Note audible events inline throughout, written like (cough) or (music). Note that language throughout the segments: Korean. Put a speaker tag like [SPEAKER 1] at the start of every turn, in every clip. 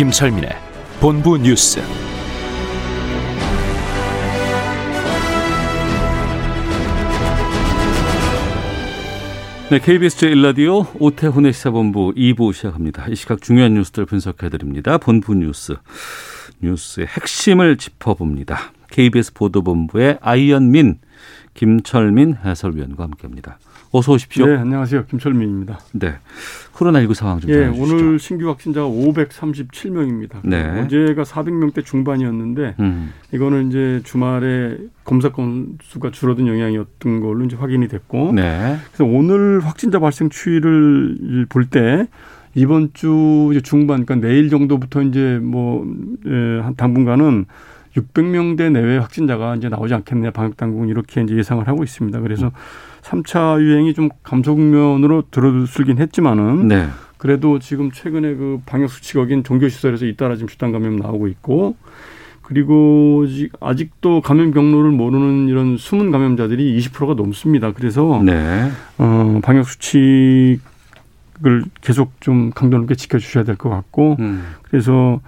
[SPEAKER 1] 김철민의 본부 뉴스.
[SPEAKER 2] 네, KBS 제1라디오 오태훈의 시사본부 2부 시작합니다. 이 시각 중요한 뉴스들 분석해드립니다. 본부 뉴스. 뉴스의 핵심을 짚어봅니다. KBS 보도본부의 아이언민, 김철민 해설위원과 함께합니다. 어서 오십시오.
[SPEAKER 3] 네, 안녕하세요. 김철민입니다.
[SPEAKER 2] 네. 코로나19 상황 좀
[SPEAKER 3] 예,
[SPEAKER 2] 전해주시죠.
[SPEAKER 3] 오늘 신규 확진자가 537명입니다.
[SPEAKER 2] 네.
[SPEAKER 3] 어제가 400명대 중반이었는데
[SPEAKER 2] 음,
[SPEAKER 3] 이거는 이제 주말에 검사 건수가 줄어든 영향이었던 걸로 이제 확인이 됐고
[SPEAKER 2] 네.
[SPEAKER 3] 그래서 오늘 확진자 발생 추이를 볼 때 이번 주 중반 그러니까 내일 정도부터 이제 뭐한 당분간은 600명대 내외 확진자가 이제 나오지 않겠느냐 방역 당국은 이렇게 이제 예상을 하고 있습니다. 그래서 3차 유행이 좀 감소 국면으로 들어들긴 했지만은
[SPEAKER 2] 네.
[SPEAKER 3] 그래도 지금 최근에 그 방역 수칙 어긴 종교 시설에서 잇따라 지금 집단 감염 나오고 있고 그리고 지- 아직도 감염 경로를 모르는 이런 숨은 감염자들이 20%가 넘습니다. 그래서
[SPEAKER 2] 네.
[SPEAKER 3] 어, 방역 수칙을 계속 좀 강도 높게 지켜주셔야 될 것 같고
[SPEAKER 2] 음,
[SPEAKER 3] 그래서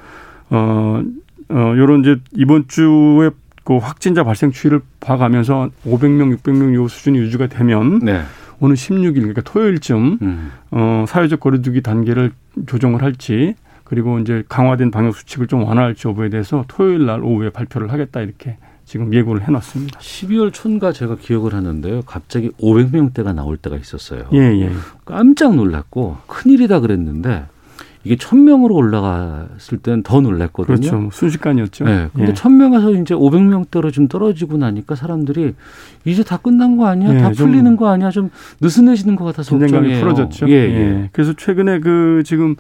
[SPEAKER 3] 어, 어, 요런 이제 이번 주에 그 확진자 발생 추이를 봐가면서 500명, 600명 요 수준이 유지가 되면
[SPEAKER 2] 네.
[SPEAKER 3] 오늘 16일 그러니까 토요일쯤
[SPEAKER 2] 음,
[SPEAKER 3] 어, 사회적 거리두기 단계를 조정을 할지 그리고 이제 강화된 방역 수칙을 좀 완화할지 여부에 대해서 토요일 날 오후에 발표를 하겠다 이렇게 지금 예고를 해놨습니다.
[SPEAKER 2] 12월 초인가 제가 기억을 하는데요. 갑자기 500명대가 나올 때가 있었어요.
[SPEAKER 3] 예, 예.
[SPEAKER 2] 깜짝 놀랐고 큰일이다 그랬는데 이게 1000명으로 올라갔을 때는 더 놀랐거든요.
[SPEAKER 3] 그렇죠. 뭐 순식간이었죠.
[SPEAKER 2] 네. 근데
[SPEAKER 3] 예.
[SPEAKER 2] 1000명에서 이제 500명대로 좀 떨어지고 나니까 사람들이 이제 다 끝난 거 아니야?
[SPEAKER 3] 예, 다좀
[SPEAKER 2] 풀리는 거 아니야? 좀 느슨해지는 것 같아서
[SPEAKER 3] 긴장감이
[SPEAKER 2] 걱정이에요.
[SPEAKER 3] 풀어졌죠.
[SPEAKER 2] 예, 예.
[SPEAKER 3] 그래서 최근에 그 지금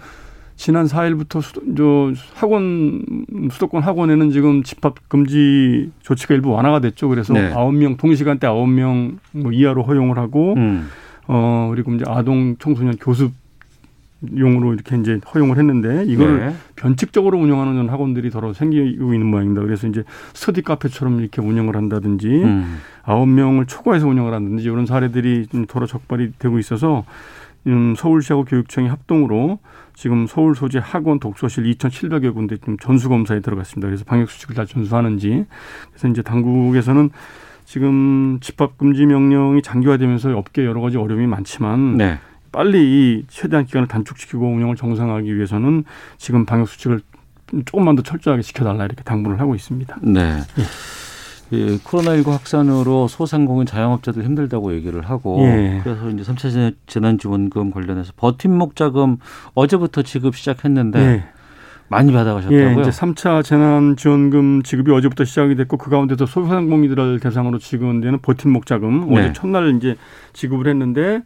[SPEAKER 3] 지난 4일부터 수, 저 학원 수도권 학원에는 지금 집합 금지 조치가 일부 완화가 됐죠. 그래서
[SPEAKER 2] 네.
[SPEAKER 3] 아홉 명 동시간대 아홉 명뭐 이하로 허용을 하고
[SPEAKER 2] 음.
[SPEAKER 3] 어 그리고 이제 아동 청소년 교습 용으로 이렇게 이제 허용을 했는데 이거를
[SPEAKER 2] 네.
[SPEAKER 3] 변칙적으로 운영하는 학원들이 더러 생기고 있는 모양입니다. 그래서 이제 스터디 카페처럼 이렇게 운영을 한다든지
[SPEAKER 2] 음.
[SPEAKER 3] 아홉 명을 초과해서 운영을 한다든지 이런 사례들이 좀 더러 적발이 되고 있어서 음, 서울시하고 교육청이 합동으로 지금 서울 소재 학원 독서실 2,700여 군데 지금 전수 검사에 들어갔습니다. 그래서 방역 수칙을 다 준수하는지 그래서 이제 당국에서는 지금 집합 금지 명령이 장기화되면서 업계 여러 가지 어려움이 많지만
[SPEAKER 2] 네.
[SPEAKER 3] 빨리 이 최대한 기간을 단축시키고 운영을 정상화하기 위해서는 지금 방역 수칙을 조금만 더 철저하게 지켜달라 이렇게 당부를 하고 있습니다.
[SPEAKER 2] 네. 예, 코로나19 확산으로 소상공인 자영업자들 힘들다고 얘기를 하고
[SPEAKER 3] 예.
[SPEAKER 2] 그래서 이제 3차 재난지원금 관련해서 버팀목 자금 어제부터 지급 시작했는데
[SPEAKER 3] 네.
[SPEAKER 2] 많이
[SPEAKER 3] 예,
[SPEAKER 2] 받아가셨다고요?
[SPEAKER 3] 이제 3차 재난지원금 지급이 어제부터 시작이 됐고 그 가운데서 소상공인들을 대상으로 지급되는 버팀목 자금
[SPEAKER 2] 네.
[SPEAKER 3] 어제 첫날 이제 지급을 했는데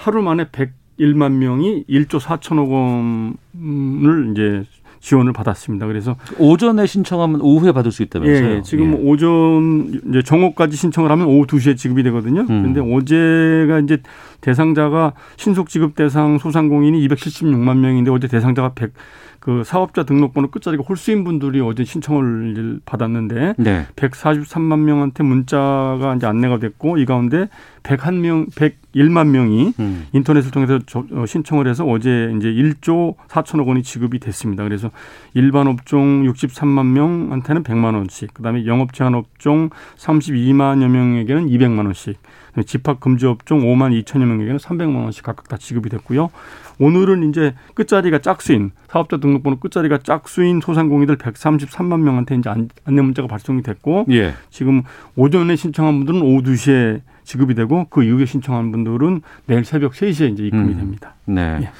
[SPEAKER 3] 하루 만에 101만 명이 1조 4천억 원을 이제 지원을 받았습니다. 그래서
[SPEAKER 2] 오전에 신청하면 오후에 받을 수 있다면서요?
[SPEAKER 3] 예, 지금
[SPEAKER 2] 예.
[SPEAKER 3] 오전 이제 정오까지 신청을 하면 오후 2시에 지급이 되거든요.
[SPEAKER 2] 음.
[SPEAKER 3] 그런데 어제가 이제 대상자가 신속 지급 대상 소상공인이 276만 명인데 어제 대상자가 100, 그 사업자 등록번호 끝자리가 홀수인 분들이 어제 신청을 받았는데
[SPEAKER 2] 네.
[SPEAKER 3] 143만 명한테 문자가 이제 안내가 됐고 이 가운데 101명, 101만 명이
[SPEAKER 2] 음.
[SPEAKER 3] 인터넷을 통해서 저- 어, 신청을 해서 어제 이제 1조 4천억 원이 지급이 됐습니다. 그래서 일반 업종 63만 명한테는 100만 원씩, 그다음에 영업 제한 업종 32만여 명에게는 200만 원씩, 집합 금지 업종 5만 2천여 명에게는 300만 원씩 각각 다 지급이 됐고요. 오늘은 이제 끝자리가 짝수인 사업자 등록번호 끝자리가 짝수인 소상공인들 133만 명한테 이제 안- 안내 문자가 발송이 됐고
[SPEAKER 2] 예.
[SPEAKER 3] 지금 오전에 신청한 분들은 오후 2시에 지급이 되고 그 이후에 신청한 분들은 내일 새벽 3시에 이제 입금이
[SPEAKER 2] 음.
[SPEAKER 3] 됩니다.
[SPEAKER 2] 네.
[SPEAKER 3] 예.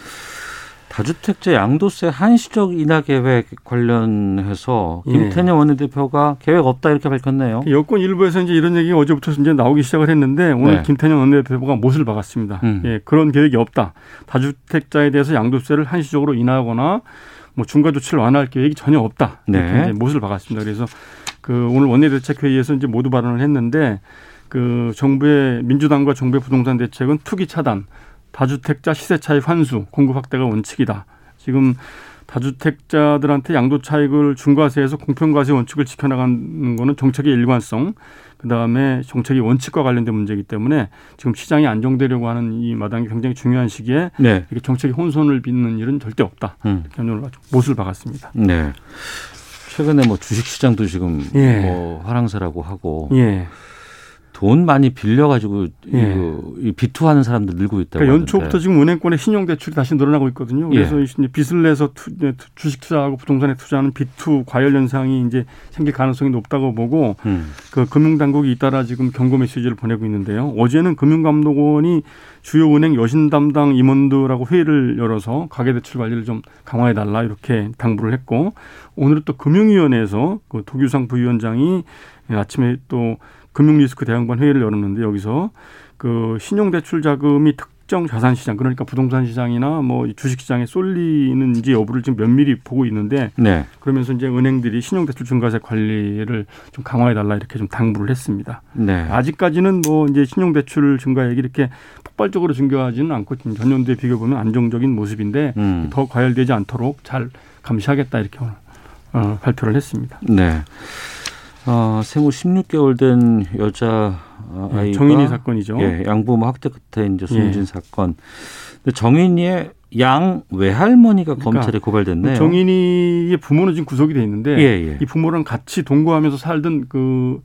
[SPEAKER 2] 다주택자 양도세 한시적 인하 계획 관련해서
[SPEAKER 3] 예.
[SPEAKER 2] 김태년 원내대표가 계획 없다 이렇게 밝혔네요.
[SPEAKER 3] 여권 일부에서 이제 이런 얘기가 어제부터 이제 나오기 시작을 했는데 오늘
[SPEAKER 2] 네.
[SPEAKER 3] 김태년 원내대표가 못을 박았습니다.
[SPEAKER 2] 음.
[SPEAKER 3] 예, 그런 계획이 없다. 다주택자에 대해서 양도세를 한시적으로 인하하거나 뭐 중과 조치를 완화할 계획이 전혀 없다.
[SPEAKER 2] 네.
[SPEAKER 3] 못을 박았습니다. 그래서 그 오늘 원내대책 회의에서 이제 모두 발언을 했는데 그 정부의 민주당과 정부의 부동산 대책은 투기 차단, 다주택자 시세 차익 환수, 공급 확대가 원칙이다. 지금 다주택자들한테 양도 차익을 중과세에서 공평과세 원칙을 지켜나가는 거는 정책의 일관성, 그 다음에 정책의 원칙과 관련된 문제이기 때문에 지금 시장이 안정되려고 하는 이 마당이 굉장히 중요한 시기에
[SPEAKER 2] 네.
[SPEAKER 3] 이렇게 정책의 혼선을 빚는 일은 절대 없다.
[SPEAKER 2] 음.
[SPEAKER 3] 아주 못을 박았습니다.
[SPEAKER 2] 네. 최근에 뭐 주식 시장도 지금
[SPEAKER 3] 예.
[SPEAKER 2] 뭐 화랑세라고 하고
[SPEAKER 3] 예.
[SPEAKER 2] 돈 많이 빌려가지고
[SPEAKER 3] 예.
[SPEAKER 2] 이거 이 비투하는 사람들 늘고 있다고.
[SPEAKER 3] 그러니까 연초부터. 지금 은행권의 신용 대출이 다시 늘어나고 있거든요. 그래서
[SPEAKER 2] 예.
[SPEAKER 3] 이제 빚을 내서 투, 네, 투- 주식 투자하고 부동산에 투자하는 빚투 과열 현상이 이제 생길 가능성이 높다고 보고
[SPEAKER 2] 음.
[SPEAKER 3] 그 금융당국이 잇따라 지금 경고 메시지를 보내고 있는데요. 어제는 금융감독원이 주요 은행 여신 담당 임원들하고 회의를 열어서 가계대출 관리를 좀 강화해 달라 이렇게 당부를 했고 오늘은 또 금융위원회에서 그 도규상 부위원장이 아침에 또 금융리스크 대응반 회의를 열었는데 여기서 그 신용대출 자금이 특정 자산 시장 그러니까 부동산 시장이나 뭐이 주식 시장에 쏠리는지 여부를 지금 면밀히 보고 있는데
[SPEAKER 2] 네.
[SPEAKER 3] 그러면서 이제 은행들이 신용대출 증가세 관리를 좀 강화해 달라 이렇게 좀 당부를 했습니다.
[SPEAKER 2] 네.
[SPEAKER 3] 아직까지는 뭐 이제 신용대출 증가액이 이렇게 폭발적으로 증가하지는 않고 지금 전년도에 비교 보면 안정적인 모습인데
[SPEAKER 2] 음.
[SPEAKER 3] 더 과열되지 않도록 잘 감시하겠다 이렇게 오늘 어, 발표를 했습니다.
[SPEAKER 2] 네. 어, 생후 16개월 된 여자 어,
[SPEAKER 3] 예,
[SPEAKER 2] 아이가
[SPEAKER 3] 정인이 사건이죠.
[SPEAKER 2] 예, 양부모 학대 끝에 이제 숨진
[SPEAKER 3] 예.
[SPEAKER 2] 사건. 근데 정인이의 양 외할머니가
[SPEAKER 3] 그러니까
[SPEAKER 2] 검찰에 고발됐네요.
[SPEAKER 3] 정인이의 부모는 지금 구속이 돼 있는데
[SPEAKER 2] 예, 예.
[SPEAKER 3] 이 부모랑 같이 동거하면서 살던 그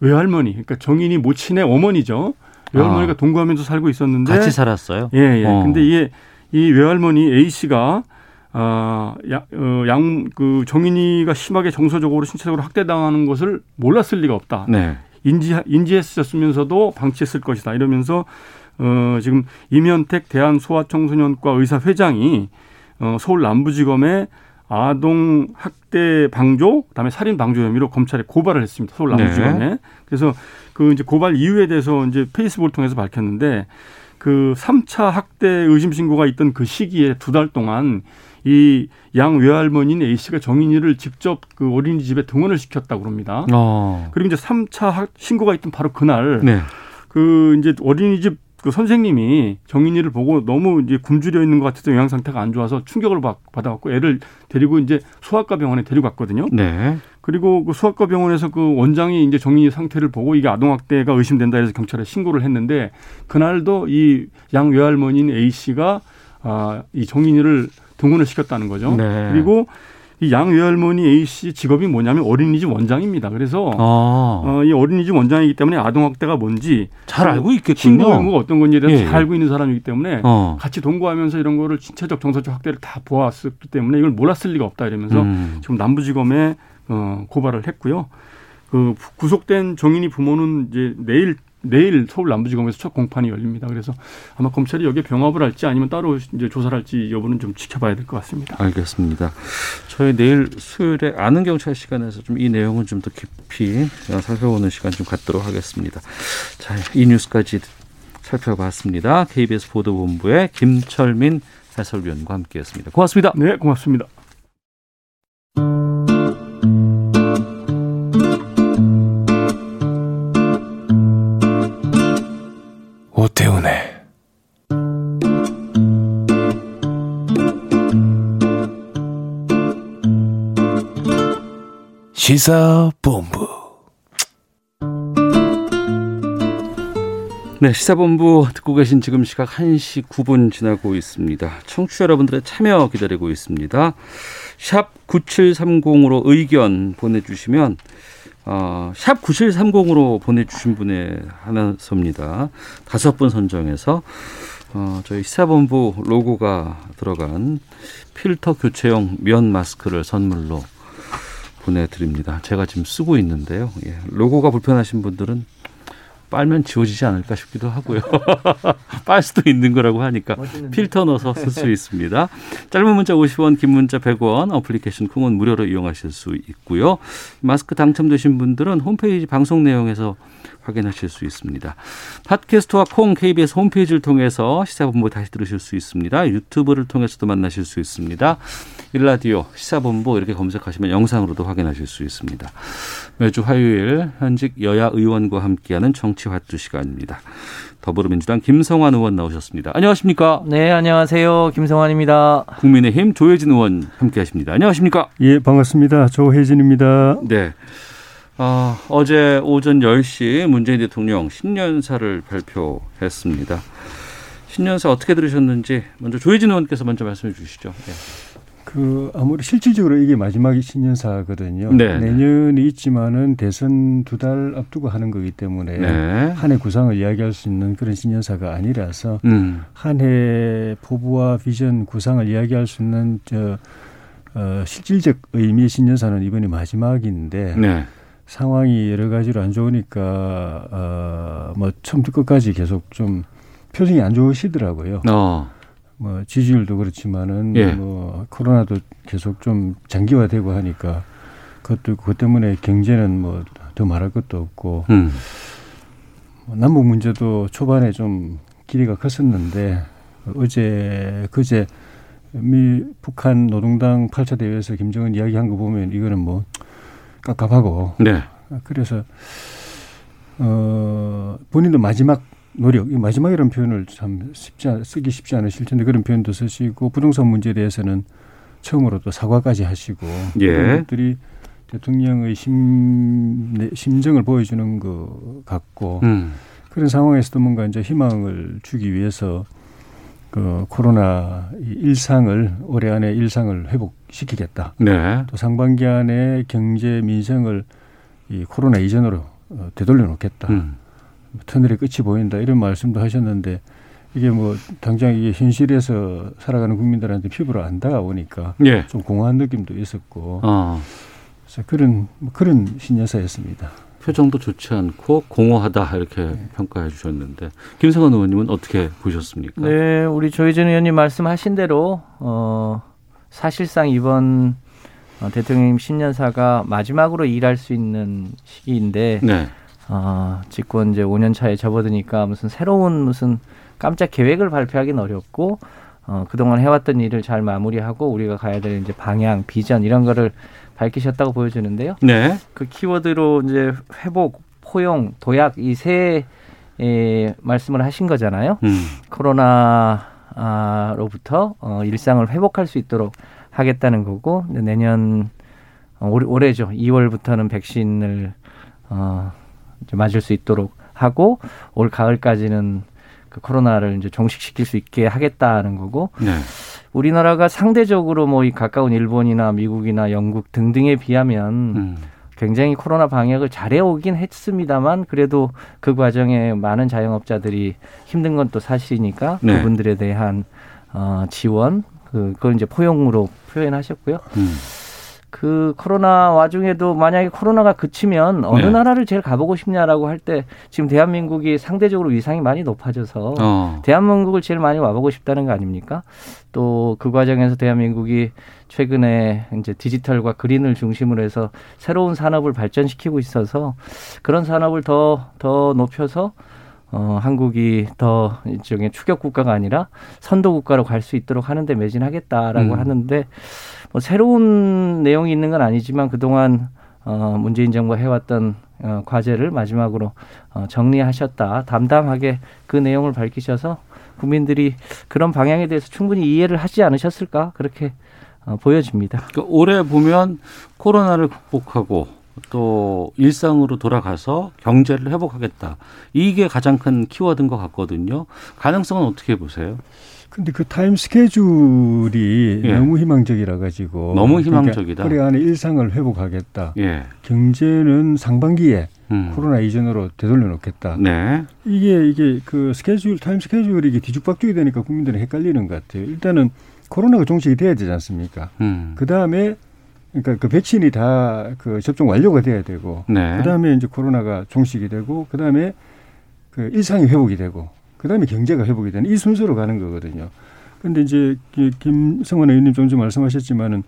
[SPEAKER 3] 외할머니, 그러니까 정인이 모친의 어머니죠. 외할머니가
[SPEAKER 2] 아.
[SPEAKER 3] 동거하면서 살고 있었는데
[SPEAKER 2] 같이 살았어요.
[SPEAKER 3] 예, 예.
[SPEAKER 2] 어.
[SPEAKER 3] 근데 이게 이 외할머니 A 씨가 아, 야, 어, 양, 그, 정인이가 심하게 정서적으로 신체적으로 학대당하는 것을 몰랐을 리가 없다.
[SPEAKER 2] 네.
[SPEAKER 3] 인지, 인지했었으면서도 방치했을 것이다. 이러면서, 어, 지금 이면택 대한소아청소년과 의사 회장이, 어, 서울 남부지검에 아동 학대 방조, 그다음에 살인 방조 혐의로 검찰에 고발을 했습니다. 서울 남부지검에. 그래서 그 이제 고발 이유에 대해서 이제 페이스북을 통해서 밝혔는데 그 3차 학대 의심 신고가 있던 그 시기에 두 달 동안 이 양 외할머니인 A 씨가 정인이를 직접 그 어린이집에 등원을 시켰다고 그럽니다.
[SPEAKER 2] 어.
[SPEAKER 3] 그리고 이제 3차 학- 신고가 있던 바로 그날
[SPEAKER 2] 네.
[SPEAKER 3] 그 이제 어린이집 그 선생님이 정인이를 보고 너무 이제 굶주려 있는 것 같아서 영양 상태가 안 좋아서 충격을 받- 받아갖고 애를 데리고 이제 소아과 병원에 데리고 갔거든요.
[SPEAKER 2] 네.
[SPEAKER 3] 그리고 그 소아과 병원에서 그 원장이 이제 정인이 상태를 보고 이게 아동학대가 의심된다 해서 경찰에 신고를 했는데 그날도 이 양 외할머니인 A 씨가 아, 이 정인이를 등원을 시켰다는 거죠.
[SPEAKER 2] 네.
[SPEAKER 3] 그리고 이양 외할머니 A 씨 직업이 뭐냐면 어린이집 원장입니다. 그래서
[SPEAKER 2] 어.
[SPEAKER 3] 어, 이 어린이집 원장이기 때문에 아동학대가 뭔지
[SPEAKER 2] 잘 알고 있겠군요.
[SPEAKER 3] 신고 의무가 어떤 건지에 대해서
[SPEAKER 2] 예,
[SPEAKER 3] 잘
[SPEAKER 2] 예.
[SPEAKER 3] 알고 있는 사람이기 때문에
[SPEAKER 2] 어.
[SPEAKER 3] 같이 동거하면서 이런 거를 신체적 정서적 학대를 다 보았었기 때문에 이걸 몰랐을 리가 없다 이러면서
[SPEAKER 2] 음.
[SPEAKER 3] 지금 남부지검에 어, 고발을 했고요. 그 구속된 정인이 부모는 이제 내일 내일 서울 남부지검에서 첫 공판이 열립니다. 그래서 아마 검찰이 여기에 병합을 할지 아니면 따로 이제 조사를 할지 여부는 좀 지켜봐야 될 것 같습니다.
[SPEAKER 2] 알겠습니다. 저희 내일 수요일에 아는 경찰 시간에서 좀 이 내용은 좀 더 깊이 살펴보는 시간 좀 갖도록 하겠습니다. 자, 이 뉴스까지 살펴봤습니다. KBS 보도본부의 김철민 해설위원과 함께했습니다. 고맙습니다.
[SPEAKER 3] 네, 고맙습니다.
[SPEAKER 4] 오태훈의 시사본부
[SPEAKER 2] 네, 시사본부 듣고 계신 지금 시각 1시 9분 지나고 있습니다. 청취자 여러분들의 참여 기다리고 있습니다. 샵 9730으로 의견 보내주시면 어, 샵 9730으로 보내주신 분에 하나서입니다. 다섯 분 선정해서 어, 저희 시사본부 로고가 들어간 필터 교체용 면 마스크를 선물로 보내드립니다. 제가 지금 쓰고 있는데요. 예, 로고가 불편하신 분들은 빨면 지워지지 않을까 싶기도 하고요. (laughs) 빨 수도 있는 거라고 하니까 필터 넣어서 쓸 수 있습니다. 짧은 문자 50원, 긴 문자 100원, 어플리케이션 콩은 무료로 이용하실 수 있고요. 마스크 당첨되신 분들은 홈페이지 방송 내용에서 확인하실 수 있습니다. 팟캐스트와 콩 KBS 홈페이지를 통해서 시사본부 다시 들으실 수 있습니다. 유튜브를 통해서도 만나실 수 있습니다. 일라디오 시사본부 이렇게 검색하시면 영상으로도 확인하실 수 있습니다. 매주 화요일 현직 여야 의원과 함께하는 정치화투 시간입니다. 더불어민주당 김성환 의원 나오셨습니다. 안녕하십니까?
[SPEAKER 5] 네, 안녕하세요. 김성환입니다.
[SPEAKER 2] 국민의힘 조혜진 의원 함께하십니다. 안녕하십니까?
[SPEAKER 6] 예, 반갑습니다. 조혜진입니다.
[SPEAKER 2] 네. 어, 어제 오전 10시 문재인 대통령 신년사를 발표했습니다. 신년사 어떻게 들으셨는지 먼저 조혜진 의원께서 먼저 말씀해 주시죠. 네.
[SPEAKER 6] 그 아무리 실질적으로 이게 마지막 신년사거든요.
[SPEAKER 2] 네, 네.
[SPEAKER 6] 내년이 있지만은 대선 두 달 앞두고 하는 거기 때문에
[SPEAKER 2] 네.
[SPEAKER 6] 한해 구상을 이야기할 수 있는 그런 신년사가 아니라서
[SPEAKER 2] 음.
[SPEAKER 6] 한해 포부와 비전 구상을 이야기할 수 있는 저 어, 실질적 의미의 신년사는 이번이 마지막인데
[SPEAKER 2] 네.
[SPEAKER 6] 상황이 여러 가지로 안 좋으니까 어, 뭐 처음부터 끝까지 계속 좀 표정이 안 좋으시더라고요.
[SPEAKER 2] 어.
[SPEAKER 6] 뭐 지지율도 그렇지만은
[SPEAKER 2] 예.
[SPEAKER 6] 뭐 코로나도 계속 좀 장기화되고 하니까 그것도 그것 때문에 경제는 뭐 더 말할 것도 없고
[SPEAKER 2] 음.
[SPEAKER 6] 뭐 남북 문제도 초반에 좀 길이가 컸었는데 어제 그제 미 북한 노동당 8차 대회에서 김정은 이야기한 거 보면 이거는 뭐 깝깝하고
[SPEAKER 2] 네.
[SPEAKER 6] 그래서 어 본인도 마지막 노력, 이 마지막이라는 표현을 참 쉽지 않, 쓰기 쉽지 않으실 텐데 그런 표현도 쓰시고 부동산 문제에 대해서는 처음으로 또 사과까지 하시고
[SPEAKER 2] 예.
[SPEAKER 6] 그런 것들이 대통령의 심, 내- 심정을 보여주는 것 같고
[SPEAKER 2] 음.
[SPEAKER 6] 그런 상황에서도 뭔가 이제 희망을 주기 위해서 그 코로나 이 일상을 올해 안에 일상을 회복시키겠다.
[SPEAKER 2] 네.
[SPEAKER 6] 또 상반기 안에 경제 민생을 이 코로나 이전으로 어, 되돌려 놓겠다.
[SPEAKER 2] 음.
[SPEAKER 6] 터널의 끝이 보인다 이런 말씀도 하셨는데 이게 뭐 당장 이게 현실에서 살아가는 국민들한테 피부로 안 다가오니까
[SPEAKER 2] 예.
[SPEAKER 6] 좀 공허한 느낌도 있었고
[SPEAKER 2] 어.
[SPEAKER 6] 그래서 그런 뭐 그런 신여사였습니다.
[SPEAKER 2] 표정도 좋지 않고 공허하다 이렇게 평가해 주셨는데 김성환 의원님은 어떻게 보셨습니까?
[SPEAKER 5] 네, 우리 조희진 의원님 말씀하신 대로 어, 사실상 이번 어, 대통령님 신년사가 마지막으로 일할 수 있는 시기인데
[SPEAKER 2] 네.
[SPEAKER 5] 어, 집권 이제 5년 차에 접어드니까 무슨 새로운 무슨 깜짝 계획을 발표하기는 어렵고 어, 그동안 해왔던 일을 잘 마무리하고 우리가 가야 될 이제 방향, 비전 이런 거를 밝히셨다고 보여지는데요.
[SPEAKER 2] 네.
[SPEAKER 5] 그 키워드로 이제 회복, 포용, 도약 이세 에, 말씀을 하신 거잖아요.
[SPEAKER 2] 음.
[SPEAKER 5] 코로나로부터 어, 일상을 회복할 수 있도록 하겠다는 거고 내년 어, 올, 올해죠. 2월부터는 백신을 어, 맞을 수 있도록 하고 올 가을까지는 그 코로나를 이제 종식시킬 수 있게 하겠다는 거고
[SPEAKER 2] 네.
[SPEAKER 5] 우리나라가 상대적으로 뭐 이 가까운 일본이나 미국이나 영국 등등에 비하면
[SPEAKER 2] 음.
[SPEAKER 5] 굉장히 코로나 방역을 잘해오긴 했습니다만 그래도 그 과정에 많은 자영업자들이 힘든 건 또 사실이니까
[SPEAKER 2] 네.
[SPEAKER 5] 그분들에 대한 어, 지원 그 그걸 이제 포용으로 표현하셨고요.
[SPEAKER 2] 음.
[SPEAKER 5] 그 코로나 와중에도 만약에 코로나가 그치면 어느
[SPEAKER 2] 네.
[SPEAKER 5] 나라를 제일 가보고 싶냐라고 할 때 지금 대한민국이 상대적으로 위상이 많이 높아져서
[SPEAKER 2] 어.
[SPEAKER 5] 대한민국을 제일 많이 와보고 싶다는 거 아닙니까? 또 그 과정에서 대한민국이 최근에 이제 디지털과 그린을 중심으로 해서 새로운 산업을 발전시키고 있어서 그런 산업을 더, 더 높여서 어, 한국이 더 일종의 추격 국가가 아니라 선도 국가로 갈 수 있도록 하는데 매진하겠다라고
[SPEAKER 2] 음.
[SPEAKER 5] 하는데 뭐 새로운 내용이 있는 건 아니지만 그동안 어, 문재인 정부가 해왔던 어, 과제를 마지막으로 어, 정리하셨다. 담담하게 그 내용을 밝히셔서 국민들이 그런 방향에 대해서 충분히 이해를 하지 않으셨을까 그렇게 어, 보여집니다.
[SPEAKER 2] 그 올해 보면 코로나를 극복하고 또 일상으로 돌아가서 경제를 회복하겠다. 이게 가장 큰 키워드인 것 같거든요. 가능성은 어떻게 보세요?
[SPEAKER 6] 근데 그 time schedule이
[SPEAKER 2] 예.
[SPEAKER 6] 너무 희망적이라 가지고
[SPEAKER 2] 너무 희망적이다.
[SPEAKER 6] 그러니까 올해 안에 일상을 회복하겠다.
[SPEAKER 2] 예.
[SPEAKER 6] 경제는 상반기에
[SPEAKER 2] 음.
[SPEAKER 6] 코로나 이전으로 되돌려 놓겠다.
[SPEAKER 2] 네.
[SPEAKER 6] 이게 이게 그 스케줄 time schedule이 이게 뒤죽박죽이 되니까 국민들은 헷갈리는 것 같아요. 일단은 코로나가 종식이 돼야 되지 않습니까?
[SPEAKER 2] 음.
[SPEAKER 6] 그 다음에 그러니까 그 백신이 다 그 접종 완료가 돼야 되고
[SPEAKER 2] 네.
[SPEAKER 6] 그 다음에 이제 코로나가 종식이 되고 그 다음에 그 일상이 회복이 되고 그다음에 경제가 회복이 되는 이 순서로 가는 거거든요. 근데 이제 김성원 의원님 좀 전 말씀하셨지만은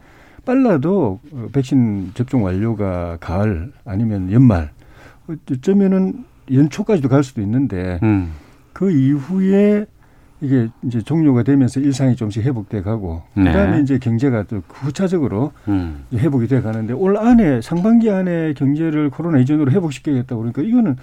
[SPEAKER 6] 빨라도 어, 백신 접종 완료가 가을 아니면 연말 어쩌면은 연초까지도 갈 수도 있는데
[SPEAKER 2] 음.
[SPEAKER 6] 그 이후에 이게 이제 종료가 되면서 일상이 좀씩 회복돼 가고
[SPEAKER 2] 네.
[SPEAKER 6] 그다음에 이제 경제가 또 후차적으로
[SPEAKER 2] 음.
[SPEAKER 6] 회복이 돼 가는데 올 안에 상반기 안에 경제를 코로나 이전으로 회복시키겠다 그러니까 이거는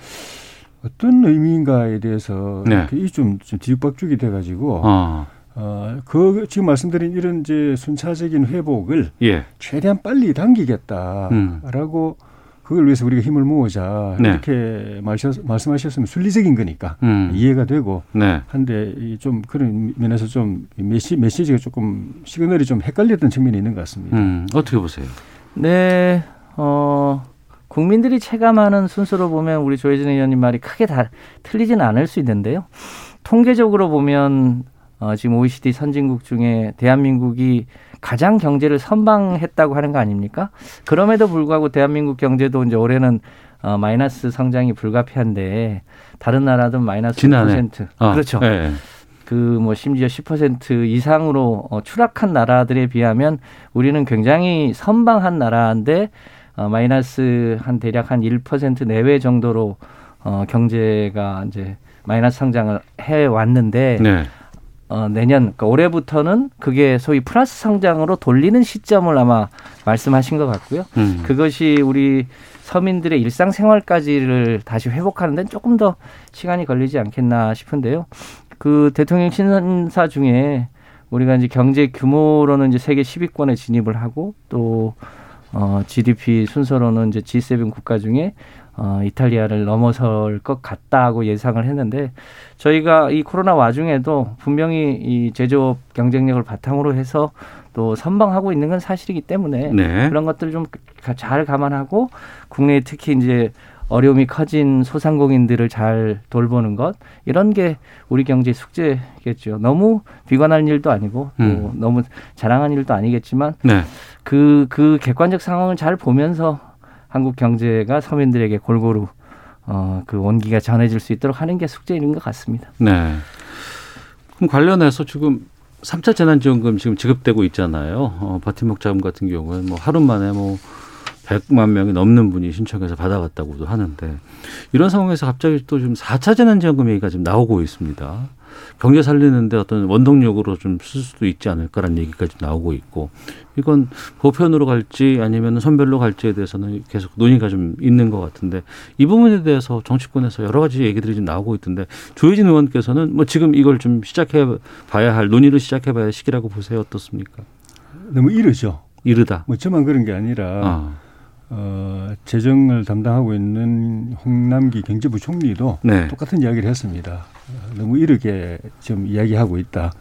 [SPEAKER 6] 어떤 의미인가에 대해서
[SPEAKER 2] 네.
[SPEAKER 6] 이좀 좀 뒤죽박죽이 돼 가지고
[SPEAKER 2] 어.
[SPEAKER 6] 어, 그 지금 말씀드린 이런 이제 순차적인 회복을
[SPEAKER 2] 예.
[SPEAKER 6] 최대한 빨리 당기겠다라고 그걸 위해서 우리가 힘을 모으자
[SPEAKER 2] 음. 네.
[SPEAKER 6] 이렇게 말씀, 말씀하셨으면 순리적인 거니까
[SPEAKER 2] 음.
[SPEAKER 6] 이해가 되고
[SPEAKER 2] 네.
[SPEAKER 6] 한데 이좀 그런 면에서 좀 메시, 메시지가 조금 시그널이 좀 헷갈렸던 측면이 있는 것 같습니다.
[SPEAKER 2] 음. 어떻게 보세요?
[SPEAKER 5] 네, 어, 국민들이 체감하는 순서로 보면 우리 조혜진 의원님 말이 크게 다 틀리지는 않을 수 있는데요. 통계적으로 보면 어, 지금 OECD 선진국 중에 대한민국이 가장 경제를 선방했다고 하는 거 아닙니까? 그럼에도 불구하고 대한민국 경제도 이제 올해는 어, 마이너스 성장이 불가피한데 다른 나라도 마이너스
[SPEAKER 2] 지난해.
[SPEAKER 5] 5%.
[SPEAKER 2] 아,
[SPEAKER 5] 그렇죠.
[SPEAKER 2] 예.
[SPEAKER 5] 그뭐 심지어 10% 이상으로 어, 추락한 나라들에 비하면 우리는 굉장히 선방한 나라인데 어, 마이너스 한 대략 한 1% 내외 정도로 어, 경제가 이제 마이너스 성장을 해 왔는데
[SPEAKER 2] 네.
[SPEAKER 5] 어, 내년 그러니까 올해부터는 그게 소위 플러스 성장으로 돌리는 시점을 아마 말씀하신 것 같고요.
[SPEAKER 2] 음.
[SPEAKER 5] 그것이 우리 서민들의 일상생활까지를 다시 회복하는 데는 조금 더 시간이 걸리지 않겠나 싶은데요. 그 대통령 신사 중에 우리가 이제 경제 규모로는 이제 세계 10위권에 진입을 하고 또 어, GDP 순서로는 이제 G7 국가 중에 어, 이탈리아를 넘어설 것 같다고 예상을 했는데 저희가 이 코로나 와중에도 분명히 이 제조업 경쟁력을 바탕으로 해서 또 선방하고 있는 건 사실이기 때문에
[SPEAKER 2] 네.
[SPEAKER 5] 그런 것들 좀 잘 감안하고 국내에 특히 이제 어려움이 커진 소상공인들을 잘 돌보는 것 이런 게 우리 경제 숙제겠죠. 너무 비관할 일도 아니고 또
[SPEAKER 2] 음.
[SPEAKER 5] 너무 자랑한 일도 아니겠지만
[SPEAKER 2] 네.
[SPEAKER 5] 그, 그 객관적 상황을 잘 보면서 한국 경제가 서민들에게 골고루 어, 그 온기가 전해질 수 있도록 하는 게 숙제인 것 같습니다.
[SPEAKER 2] 네. 그럼 관련해서 지금 3차 재난지원금 지금 지급되고 있잖아요. 어, 버팀목 자금 같은 경우는 뭐 하루 만에 뭐 100만 명이 넘는 분이 신청해서 받아갔다고도 하는데 이런 상황에서 갑자기 또 지금 4차 재난지원금 얘기가 지금 나오고 있습니다. 경제 살리는데 어떤 원동력으로 좀 쓸 수도 있지 않을까라는 얘기까지 나오고 있고 이건 보편으로 갈지 아니면 선별로 갈지에 대해서는 계속 논의가 좀 있는 것 같은데 이 부분에 대해서 정치권에서 여러 가지 얘기들이 좀 나오고 있던데 조혜진 의원께서는 뭐 지금 이걸 좀 시작해 봐야 할 논의를 시작해 봐야 할 시기라고 보세요 어떻습니까?
[SPEAKER 6] 너무 이르죠.
[SPEAKER 2] 이르다.
[SPEAKER 6] 뭐 저만 그런 게 아니라
[SPEAKER 2] 아,
[SPEAKER 6] 어, 재정을 담당하고 있는 홍남기 경제부 총리도
[SPEAKER 2] 네.
[SPEAKER 6] 똑같은 이야기를 했습니다. 어, 너무 이르게 지금 이야기하고 있다.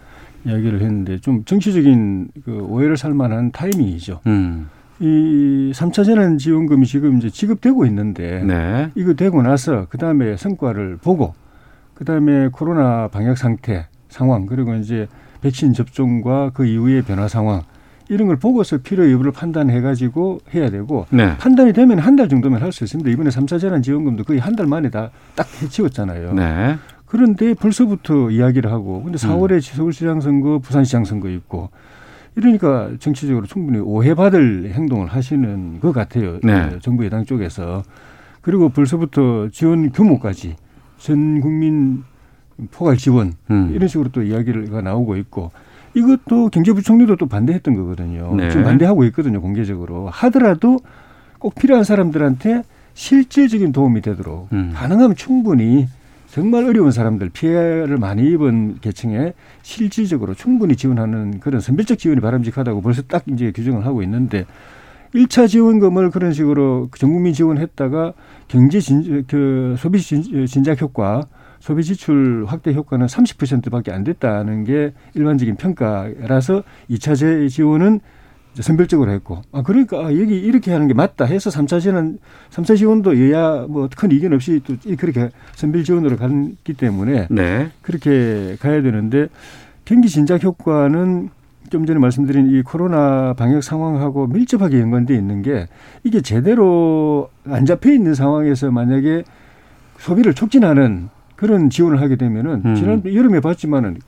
[SPEAKER 6] 이야기를 했는데 좀 정치적인 그 오해를 살 만한 타이밍이죠.
[SPEAKER 2] 음,
[SPEAKER 6] 이 3차 재난 지원금이 지금 이제 지급되고 있는데
[SPEAKER 2] 네.
[SPEAKER 6] 이거 되고 나서 그다음에 성과를 보고 그다음에 코로나 방역 상태 상황 그리고 이제 백신 접종과 그 이후의 변화 상황 이런 걸 보고서 필요 여부를 판단해 가지고 해야 되고
[SPEAKER 2] 네.
[SPEAKER 6] 판단이 되면 한 달 정도면 할 수 있습니다. 이번에 3차 재난 지원금도 거의 한 달 만에 다 딱 해치웠잖아요.
[SPEAKER 2] 네.
[SPEAKER 6] 그런데 벌써부터 이야기를 하고 근데 4월에 서울시장 선거, 부산시장 선거 있고 이러니까 정치적으로 충분히 오해받을 행동을 하시는 것 같아요.
[SPEAKER 2] 네.
[SPEAKER 6] 그 정부 여당 쪽에서 그리고 벌써부터 지원 규모까지 전 국민 포괄 지원
[SPEAKER 2] 음.
[SPEAKER 6] 이런 식으로 또 이야기가 나오고 있고 이것도 경제부총리도 또 반대했던 거거든요.
[SPEAKER 2] 네.
[SPEAKER 6] 지금 반대하고 있거든요, 공개적으로. 하더라도 꼭 필요한 사람들한테 실질적인 도움이 되도록
[SPEAKER 2] 음.
[SPEAKER 6] 가능하면 충분히 정말 어려운 사람들 피해를 많이 입은 계층에 실질적으로 충분히 지원하는 그런 선별적 지원이 바람직하다고 벌써 딱 이제 규정을 하고 있는데 일차 지원금을 그런 식으로 전 국민 지원했다가 경제 진, 그 소비 진, 진작 효과 소비 지출 확대 효과는 30%밖에 안 됐다는 게 일반적인 평가라서 이차 지원은 이제 선별적으로 했고 아 그러니까 아, 여기 이렇게 하는 게 맞다 해서 삼차 지원 삼차 지원도 여야 뭐 큰 이견 없이 또 그렇게 선별 지원으로 갔기 때문에
[SPEAKER 2] 네.
[SPEAKER 6] 그렇게 가야 되는데 경기 진작 효과는 좀 전에 말씀드린 이 코로나 방역 상황하고 밀접하게 연관돼 있는 게 이게 제대로 안 잡혀 있는 상황에서 만약에 소비를 촉진하는 그런 지원을 하게 되면은
[SPEAKER 2] 음.
[SPEAKER 6] 지난 여름에 봤지만은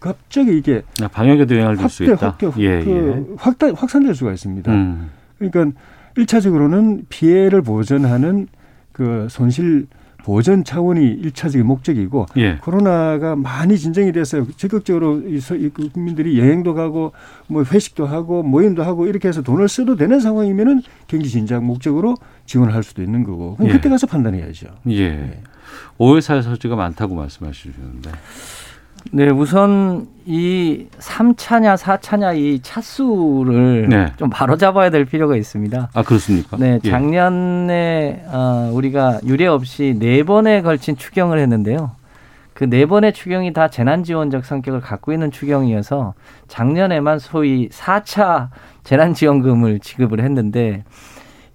[SPEAKER 6] 갑자기 이게
[SPEAKER 2] 아, 방역에도 영향을 줄 수 있다.
[SPEAKER 6] 확대
[SPEAKER 2] 예,
[SPEAKER 6] 그 확대 확산될 수가 있습니다.
[SPEAKER 2] 음.
[SPEAKER 6] 그러니까 일차적으로는 피해를 보전하는 그 손실 보전 차원이 일차적인 목적이고
[SPEAKER 2] 예.
[SPEAKER 6] 코로나가 많이 진정이 돼서 적극적으로 이 국민들이 여행도 가고 뭐 회식도 하고 모임도 하고 이렇게 해서 돈을 써도 되는 상황이면은 경기 진작 목적으로 지원을 할 수도 있는 거고 그럼
[SPEAKER 2] 예.
[SPEAKER 6] 그때 가서 판단해야죠.
[SPEAKER 2] 예. 오해살 설지가 많다고 말씀하시는데.
[SPEAKER 5] 네, 우선 이 3차냐 4차냐 이 차수를
[SPEAKER 2] 네.
[SPEAKER 5] 좀 바로 잡아야 될 필요가 있습니다.
[SPEAKER 2] 아 그렇습니까?
[SPEAKER 5] 네,
[SPEAKER 2] 예.
[SPEAKER 5] 작년에 어, 우리가 유례 없이 네 번에 걸친 추경을 했는데요. 그 네 번의 추경이 다 재난지원적 성격을 갖고 있는 추경이어서 작년에만 소위 4차 재난지원금을 지급을 했는데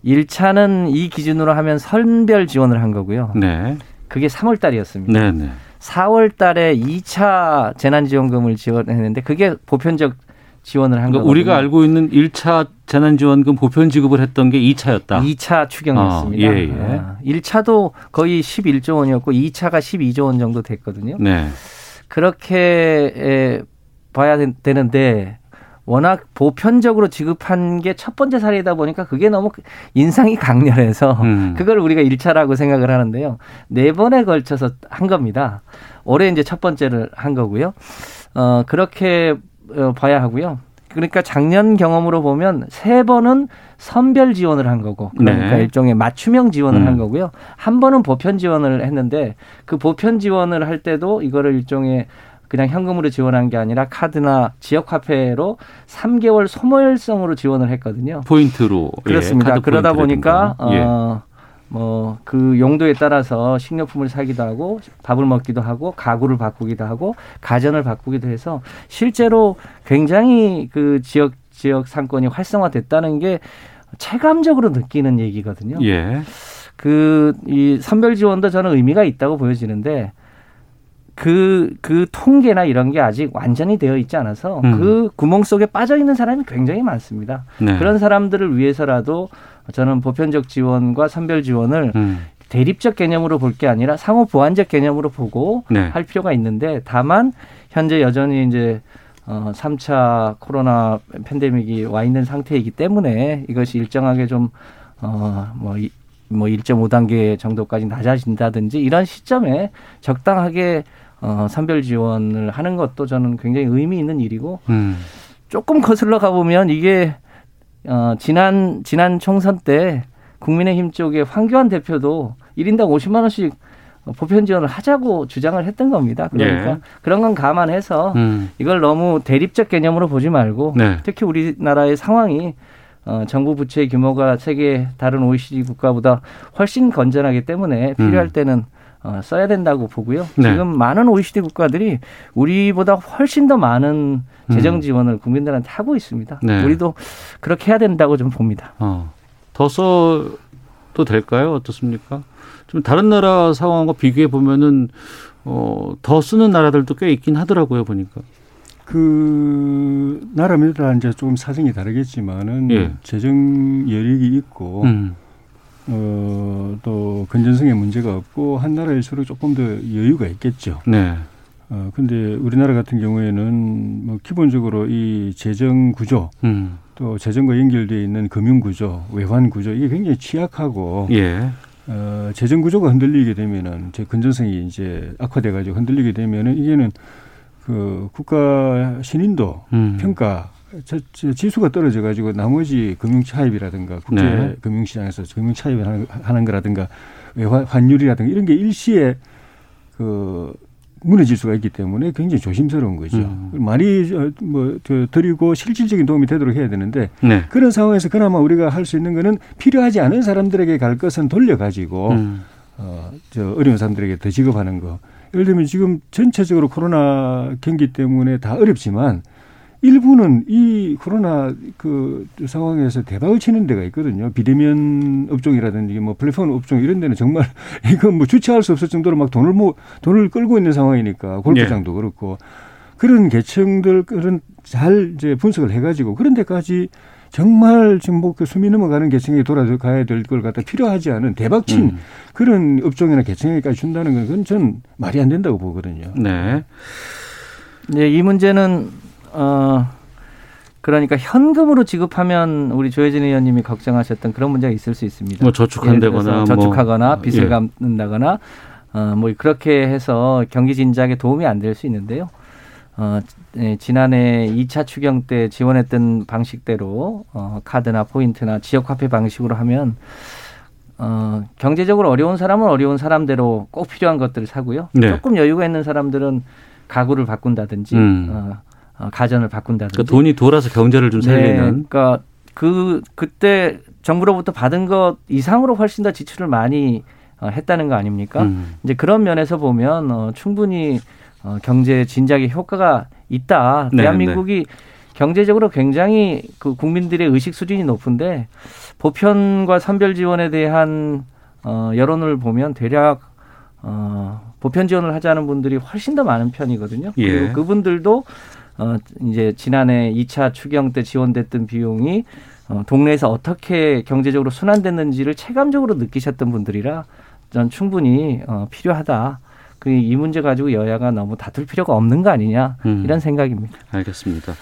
[SPEAKER 5] 1차는 이 기준으로 하면 선별 지원을 한 거고요.
[SPEAKER 2] 네.
[SPEAKER 5] 그게 3월 달이었습니다.
[SPEAKER 2] 네, 네.
[SPEAKER 5] 4월 달에 2차 재난지원금을 지원했는데 그게 보편적 지원을 한
[SPEAKER 2] 그러니까. 우리가 알고 있는 1차 재난지원금 보편 지급을 했던 게 2차였다.
[SPEAKER 5] 2차 추경이었습니다.
[SPEAKER 2] 아, 예, 예.
[SPEAKER 5] 아, 1차도 거의 11조 원이었고 2차가 12조 원 정도 됐거든요.
[SPEAKER 2] 네.
[SPEAKER 5] 그렇게 에, 봐야 되- 되는데 워낙 보편적으로 지급한 게 첫 번째 사례이다 보니까 그게 너무 인상이 강렬해서
[SPEAKER 2] 음.
[SPEAKER 5] 그걸 우리가 1차라고 생각을 하는데요. 네 번에 걸쳐서 한 겁니다. 올해 이제 첫 번째를 한 거고요. 어, 그렇게 어, 봐야 하고요. 그러니까 작년 경험으로 보면 세 번은 선별 지원을 한 거고 그러니까
[SPEAKER 2] 네.
[SPEAKER 5] 일종의 맞춤형 지원을
[SPEAKER 2] 음.
[SPEAKER 5] 한 거고요. 한 번은 보편 지원을 했는데 그 보편 지원을 할 때도 이거를 일종의 그냥 현금으로 지원한 게 아니라 카드나 지역 화폐로 3개월 소모일성으로 지원을 했거든요.
[SPEAKER 2] 포인트로 예,
[SPEAKER 5] 그렇습니다.
[SPEAKER 2] 카드
[SPEAKER 5] 그러다 보니까.
[SPEAKER 2] 예.
[SPEAKER 5] 어, 뭐 그 용도에 따라서 식료품을 사기도 하고 밥을 먹기도 하고 가구를 바꾸기도 하고 가전을 바꾸기도 해서 실제로 굉장히 그 지역 지역 상권이 활성화됐다는 게 체감적으로 느끼는 얘기거든요.
[SPEAKER 2] 예.
[SPEAKER 5] 그이 선별 지원도 저는 의미가 있다고 보여지는데 그, 그 통계나 이런 게 아직 완전히 되어 있지 않아서
[SPEAKER 2] 음.
[SPEAKER 5] 그 구멍 속에 빠져 있는 사람이 굉장히 많습니다.
[SPEAKER 2] 네.
[SPEAKER 5] 그런 사람들을 위해서라도 저는 보편적 지원과 선별 지원을
[SPEAKER 2] 음.
[SPEAKER 5] 대립적 개념으로 볼 게 아니라 상호 보완적 개념으로 보고
[SPEAKER 2] 네.
[SPEAKER 5] 할 필요가 있는데 다만 현재 여전히 이제 어 3차 코로나 팬데믹이 와 있는 상태이기 때문에 이것이 일정하게 좀 어뭐 뭐 1.5단계 정도까지 낮아진다든지 이런 시점에 적당하게 어 선별 지원을 하는 것도 저는 굉장히 의미 있는 일이고
[SPEAKER 2] 음.
[SPEAKER 5] 조금 거슬러 가보면 이게 어 지난 지난 총선 때 국민의힘 쪽에 황교안 대표도 1인당 50만 원씩 보편 지원을 하자고 주장을 했던 겁니다. 그러니까
[SPEAKER 2] 예.
[SPEAKER 5] 그런 건 감안해서
[SPEAKER 2] 음.
[SPEAKER 5] 이걸 너무 대립적 개념으로 보지 말고
[SPEAKER 2] 네.
[SPEAKER 5] 특히 우리나라의 상황이 어, 정부 부채 규모가 세계 다른 OECD 국가보다 훨씬 건전하기 때문에 필요할
[SPEAKER 2] 음.
[SPEAKER 5] 때는 어, 써야 된다고 보고요.
[SPEAKER 2] 네.
[SPEAKER 5] 지금 많은 OECD 국가들이 우리보다 훨씬 더 많은 재정 지원을 국민들한테 하고 있습니다.
[SPEAKER 2] 음. 네.
[SPEAKER 5] 우리도 그렇게 해야 된다고 좀 봅니다.
[SPEAKER 2] 어. 더 써도 될까요? 어떻습니까? 좀 다른 나라 상황과 비교해 보면은 어, 더 쓰는 나라들도 꽤 있긴 하더라고요, 보니까.
[SPEAKER 6] 그 나라마다 이제 조금 사정이 다르겠지만은
[SPEAKER 2] 예.
[SPEAKER 6] 재정 여력이 있고
[SPEAKER 2] 음.
[SPEAKER 6] 어, 또 건전성에 문제가 없고 한 나라일수록 조금 더 여유가 있겠죠.
[SPEAKER 2] 네.
[SPEAKER 6] 어, 근데 우리나라 같은 경우에는 뭐 기본적으로 이 재정 구조
[SPEAKER 2] 음.
[SPEAKER 6] 또 재정과 연결되어 있는 금융 구조, 외환 구조 이게 굉장히 취약하고
[SPEAKER 2] 예.
[SPEAKER 6] 어, 재정 구조가 흔들리게 되면은 제 건전성이 이제 악화돼 가지고 흔들리게 되면은 이게는 그 국가 신인도
[SPEAKER 2] 음.
[SPEAKER 6] 평가 지수가 떨어져 가지고 나머지 금융 차입이라든가 국제
[SPEAKER 2] 네.
[SPEAKER 6] 금융 시장에서 금융 차입을 하는, 하는 거라든가 외환 환율이라든가 이런 게 일시에 그 무너질 수가 있기 때문에 굉장히 조심스러운 거죠.
[SPEAKER 2] 음.
[SPEAKER 6] 많이 어, 뭐 저, 드리고 실질적인 도움이 되도록 해야 되는데
[SPEAKER 2] 네.
[SPEAKER 6] 그런 상황에서 그나마 우리가 할 수 있는 거는 필요하지 않은 사람들에게 갈 것은 돌려 가지고
[SPEAKER 2] 음.
[SPEAKER 6] 어, 저 어려운 사람들에게 더 지급하는 거. 예를 들면 지금 전체적으로 코로나 경기 때문에 다 어렵지만 일부는 이 코로나 그 상황에서 대박을 치는 데가 있거든요. 비대면 업종이라든지 뭐 플랫폼 업종 이런 데는 정말 (laughs) 이건 뭐 주체할 수 없을 정도로 막 돈을 뭐 돈을 끌고 있는 상황이니까 골프장도 그렇고 그런 계층들 그런 잘 이제 분석을 해가지고 그런 데까지 정말 지금 뭐그 숨이 넘어가는 계층에 돌아가야 될 걸 갖다 필요하지 않은 대박친
[SPEAKER 2] 음.
[SPEAKER 6] 그런 업종이나 계층에까지 준다는 건 그건 전 말이 안 된다고 보거든요.
[SPEAKER 2] 네.
[SPEAKER 5] 네, 이 문제는 어 그러니까 현금으로 지급하면 우리 조혜진 의원님이 걱정하셨던 그런 문제가 있을 수 있습니다.
[SPEAKER 2] 뭐 저축한다거나 뭐.
[SPEAKER 5] 저축하거나 빚을
[SPEAKER 2] 예.
[SPEAKER 5] 갚는다거나 어, 뭐 그렇게 해서 경기 진작에 도움이 안 될 수 있는데요. 어, 예, 지난해 2차 추경 때 지원했던 방식대로 어, 카드나 포인트나 지역 화폐 방식으로 하면 어, 경제적으로 어려운 사람은 어려운 사람대로 꼭 필요한 것들을 사고요.
[SPEAKER 2] 네.
[SPEAKER 5] 조금 여유가 있는 사람들은 가구를 바꾼다든지
[SPEAKER 2] 음.
[SPEAKER 5] 어, 어, 가전을 바꾼다든지
[SPEAKER 2] 그러니까 돈이 돌아서 경제를 좀
[SPEAKER 5] 네,
[SPEAKER 2] 살리는.
[SPEAKER 5] 그러니까 그 그때 정부로부터 받은 것 이상으로 훨씬 더 지출을 많이 어, 했다는 거 아닙니까?
[SPEAKER 2] 음.
[SPEAKER 5] 이제 그런 면에서 보면 어, 충분히 어, 경제 진작에 효과가 있다.
[SPEAKER 2] 네,
[SPEAKER 5] 대한민국이 경제적으로 굉장히 그 국민들의 의식 수준이 높은데 보편과 선별 지원에 대한 어, 여론을 보면 대략 어, 보편 지원을 하자는 분들이 훨씬 더 많은 편이거든요.
[SPEAKER 2] 예.
[SPEAKER 5] 그리고 그분들도 어, 이제 지난해 2차 추경 때 지원됐던 비용이 어, 동네에서 어떻게 경제적으로 순환됐는지를 체감적으로 느끼셨던 분들이라 전 충분히 어, 필요하다. 그 이 문제 가지고 여야가 너무 다툴 필요가 없는 거 아니냐
[SPEAKER 2] 음.
[SPEAKER 5] 이런 생각입니다.
[SPEAKER 2] 알겠습니다.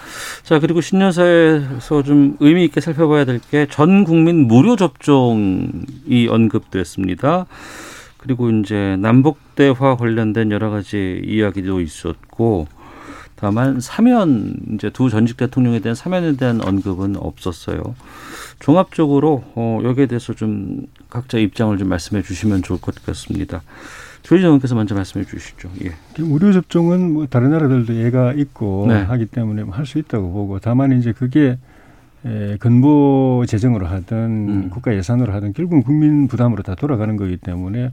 [SPEAKER 2] 자, 그리고 신년사에서 좀 의미 있게 살펴봐야 될 게 전 국민 무료 접종이 언급됐습니다. 그리고 이제 남북 대화 관련된 여러 가지 이야기도 있었고, 다만 사면 이제 두 전직 대통령에 대한 사면에 대한 언급은 없었어요. 종합적으로 어, 여기에 대해서 좀 각자 입장을 좀 말씀해 주시면 좋을 것 같습니다. 조희정 의원께서 먼저 말씀해 주시죠. 예.
[SPEAKER 6] 무료 접종은 뭐 다른 나라들도 예가 있고
[SPEAKER 2] 네.
[SPEAKER 6] 하기 때문에 할 수 있다고 보고 다만 이제 그게 에, 근보 재정으로 하든
[SPEAKER 2] 음.
[SPEAKER 6] 국가 예산으로 하든 결국은 국민 부담으로 다 돌아가는 거기 때문에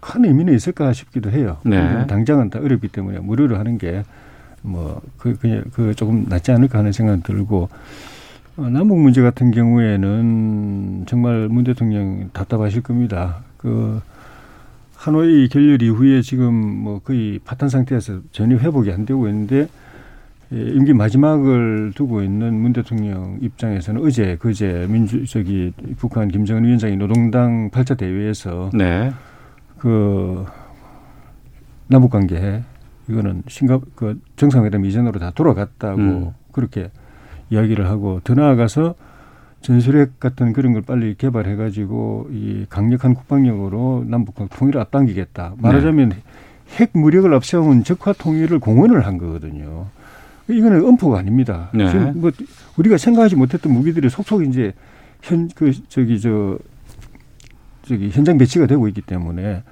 [SPEAKER 6] 큰 의미는 있을까 싶기도 해요.
[SPEAKER 2] 네.
[SPEAKER 6] 당장은 다 어렵기 때문에 무료로 하는 게 뭐그 그냥 그 조금 낫지 않을까 하는 생각 들고 어, 남북 문제 같은 경우에는 정말 문 대통령 답답하실 겁니다. 그 하노이 결렬 이후에 지금 뭐 거의 파탄 상태에서 전혀 회복이 안 되고 있는데 예, 임기 마지막을 두고 있는 문 대통령 입장에서는 어제 그제 민주 저기 북한 김정은 위원장이 노동당 8차 대회에서
[SPEAKER 2] 네.
[SPEAKER 6] 그 남북 관계 이거는 싱가 그 정상회담 이전으로 다 돌아갔다고
[SPEAKER 2] 음.
[SPEAKER 6] 그렇게 이야기를 하고 더 나아가서 전술핵 같은 그런 걸 빨리 개발해 가지고 이 강력한 국방력으로 남북 통일을 앞당기겠다. 말하자면 핵 무력을 앞세운 적화 통일을 공언을 한 거거든요. 이거는 엄포가 아닙니다.
[SPEAKER 2] 네.
[SPEAKER 6] 지금 뭐 우리가 생각하지 못했던 무기들이 속속 이제 현 그 저기 저 저기 현장 배치가 되고 있기 때문에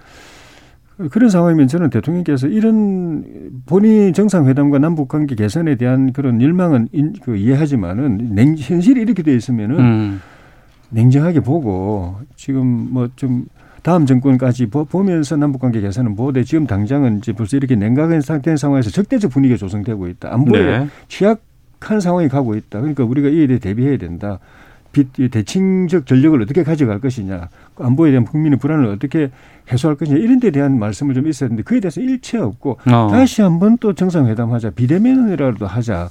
[SPEAKER 6] 그런 상황이면 저는 대통령께서 이런 본인 정상회담과 남북 관계 개선에 대한 그런 일망은 인, 그 이해하지만은 냉, 현실이 이렇게 돼 있으면은
[SPEAKER 2] 음.
[SPEAKER 6] 냉정하게 보고 지금 뭐 좀 다음 정권까지 보, 보면서 남북관계 개선은 보되 지금 당장은 이제 벌써 이렇게 냉각한 상태인 상황에서 적대적 분위기가 조성되고 있다. 안보에
[SPEAKER 2] 네.
[SPEAKER 6] 취약한 상황이 가고 있다. 그러니까 우리가 이에 대해 대비해야 된다. 빚, 이 대칭적 전력을 어떻게 가져갈 것이냐, 안보에 대한 국민의 불안을 어떻게 해소할 것이냐 이런 데 대한 말씀을 좀 있어야 되는데 그에 대해서 일체 없고
[SPEAKER 2] 어.
[SPEAKER 6] 다시 한번 또 정상회담하자 비대면이라도 하자.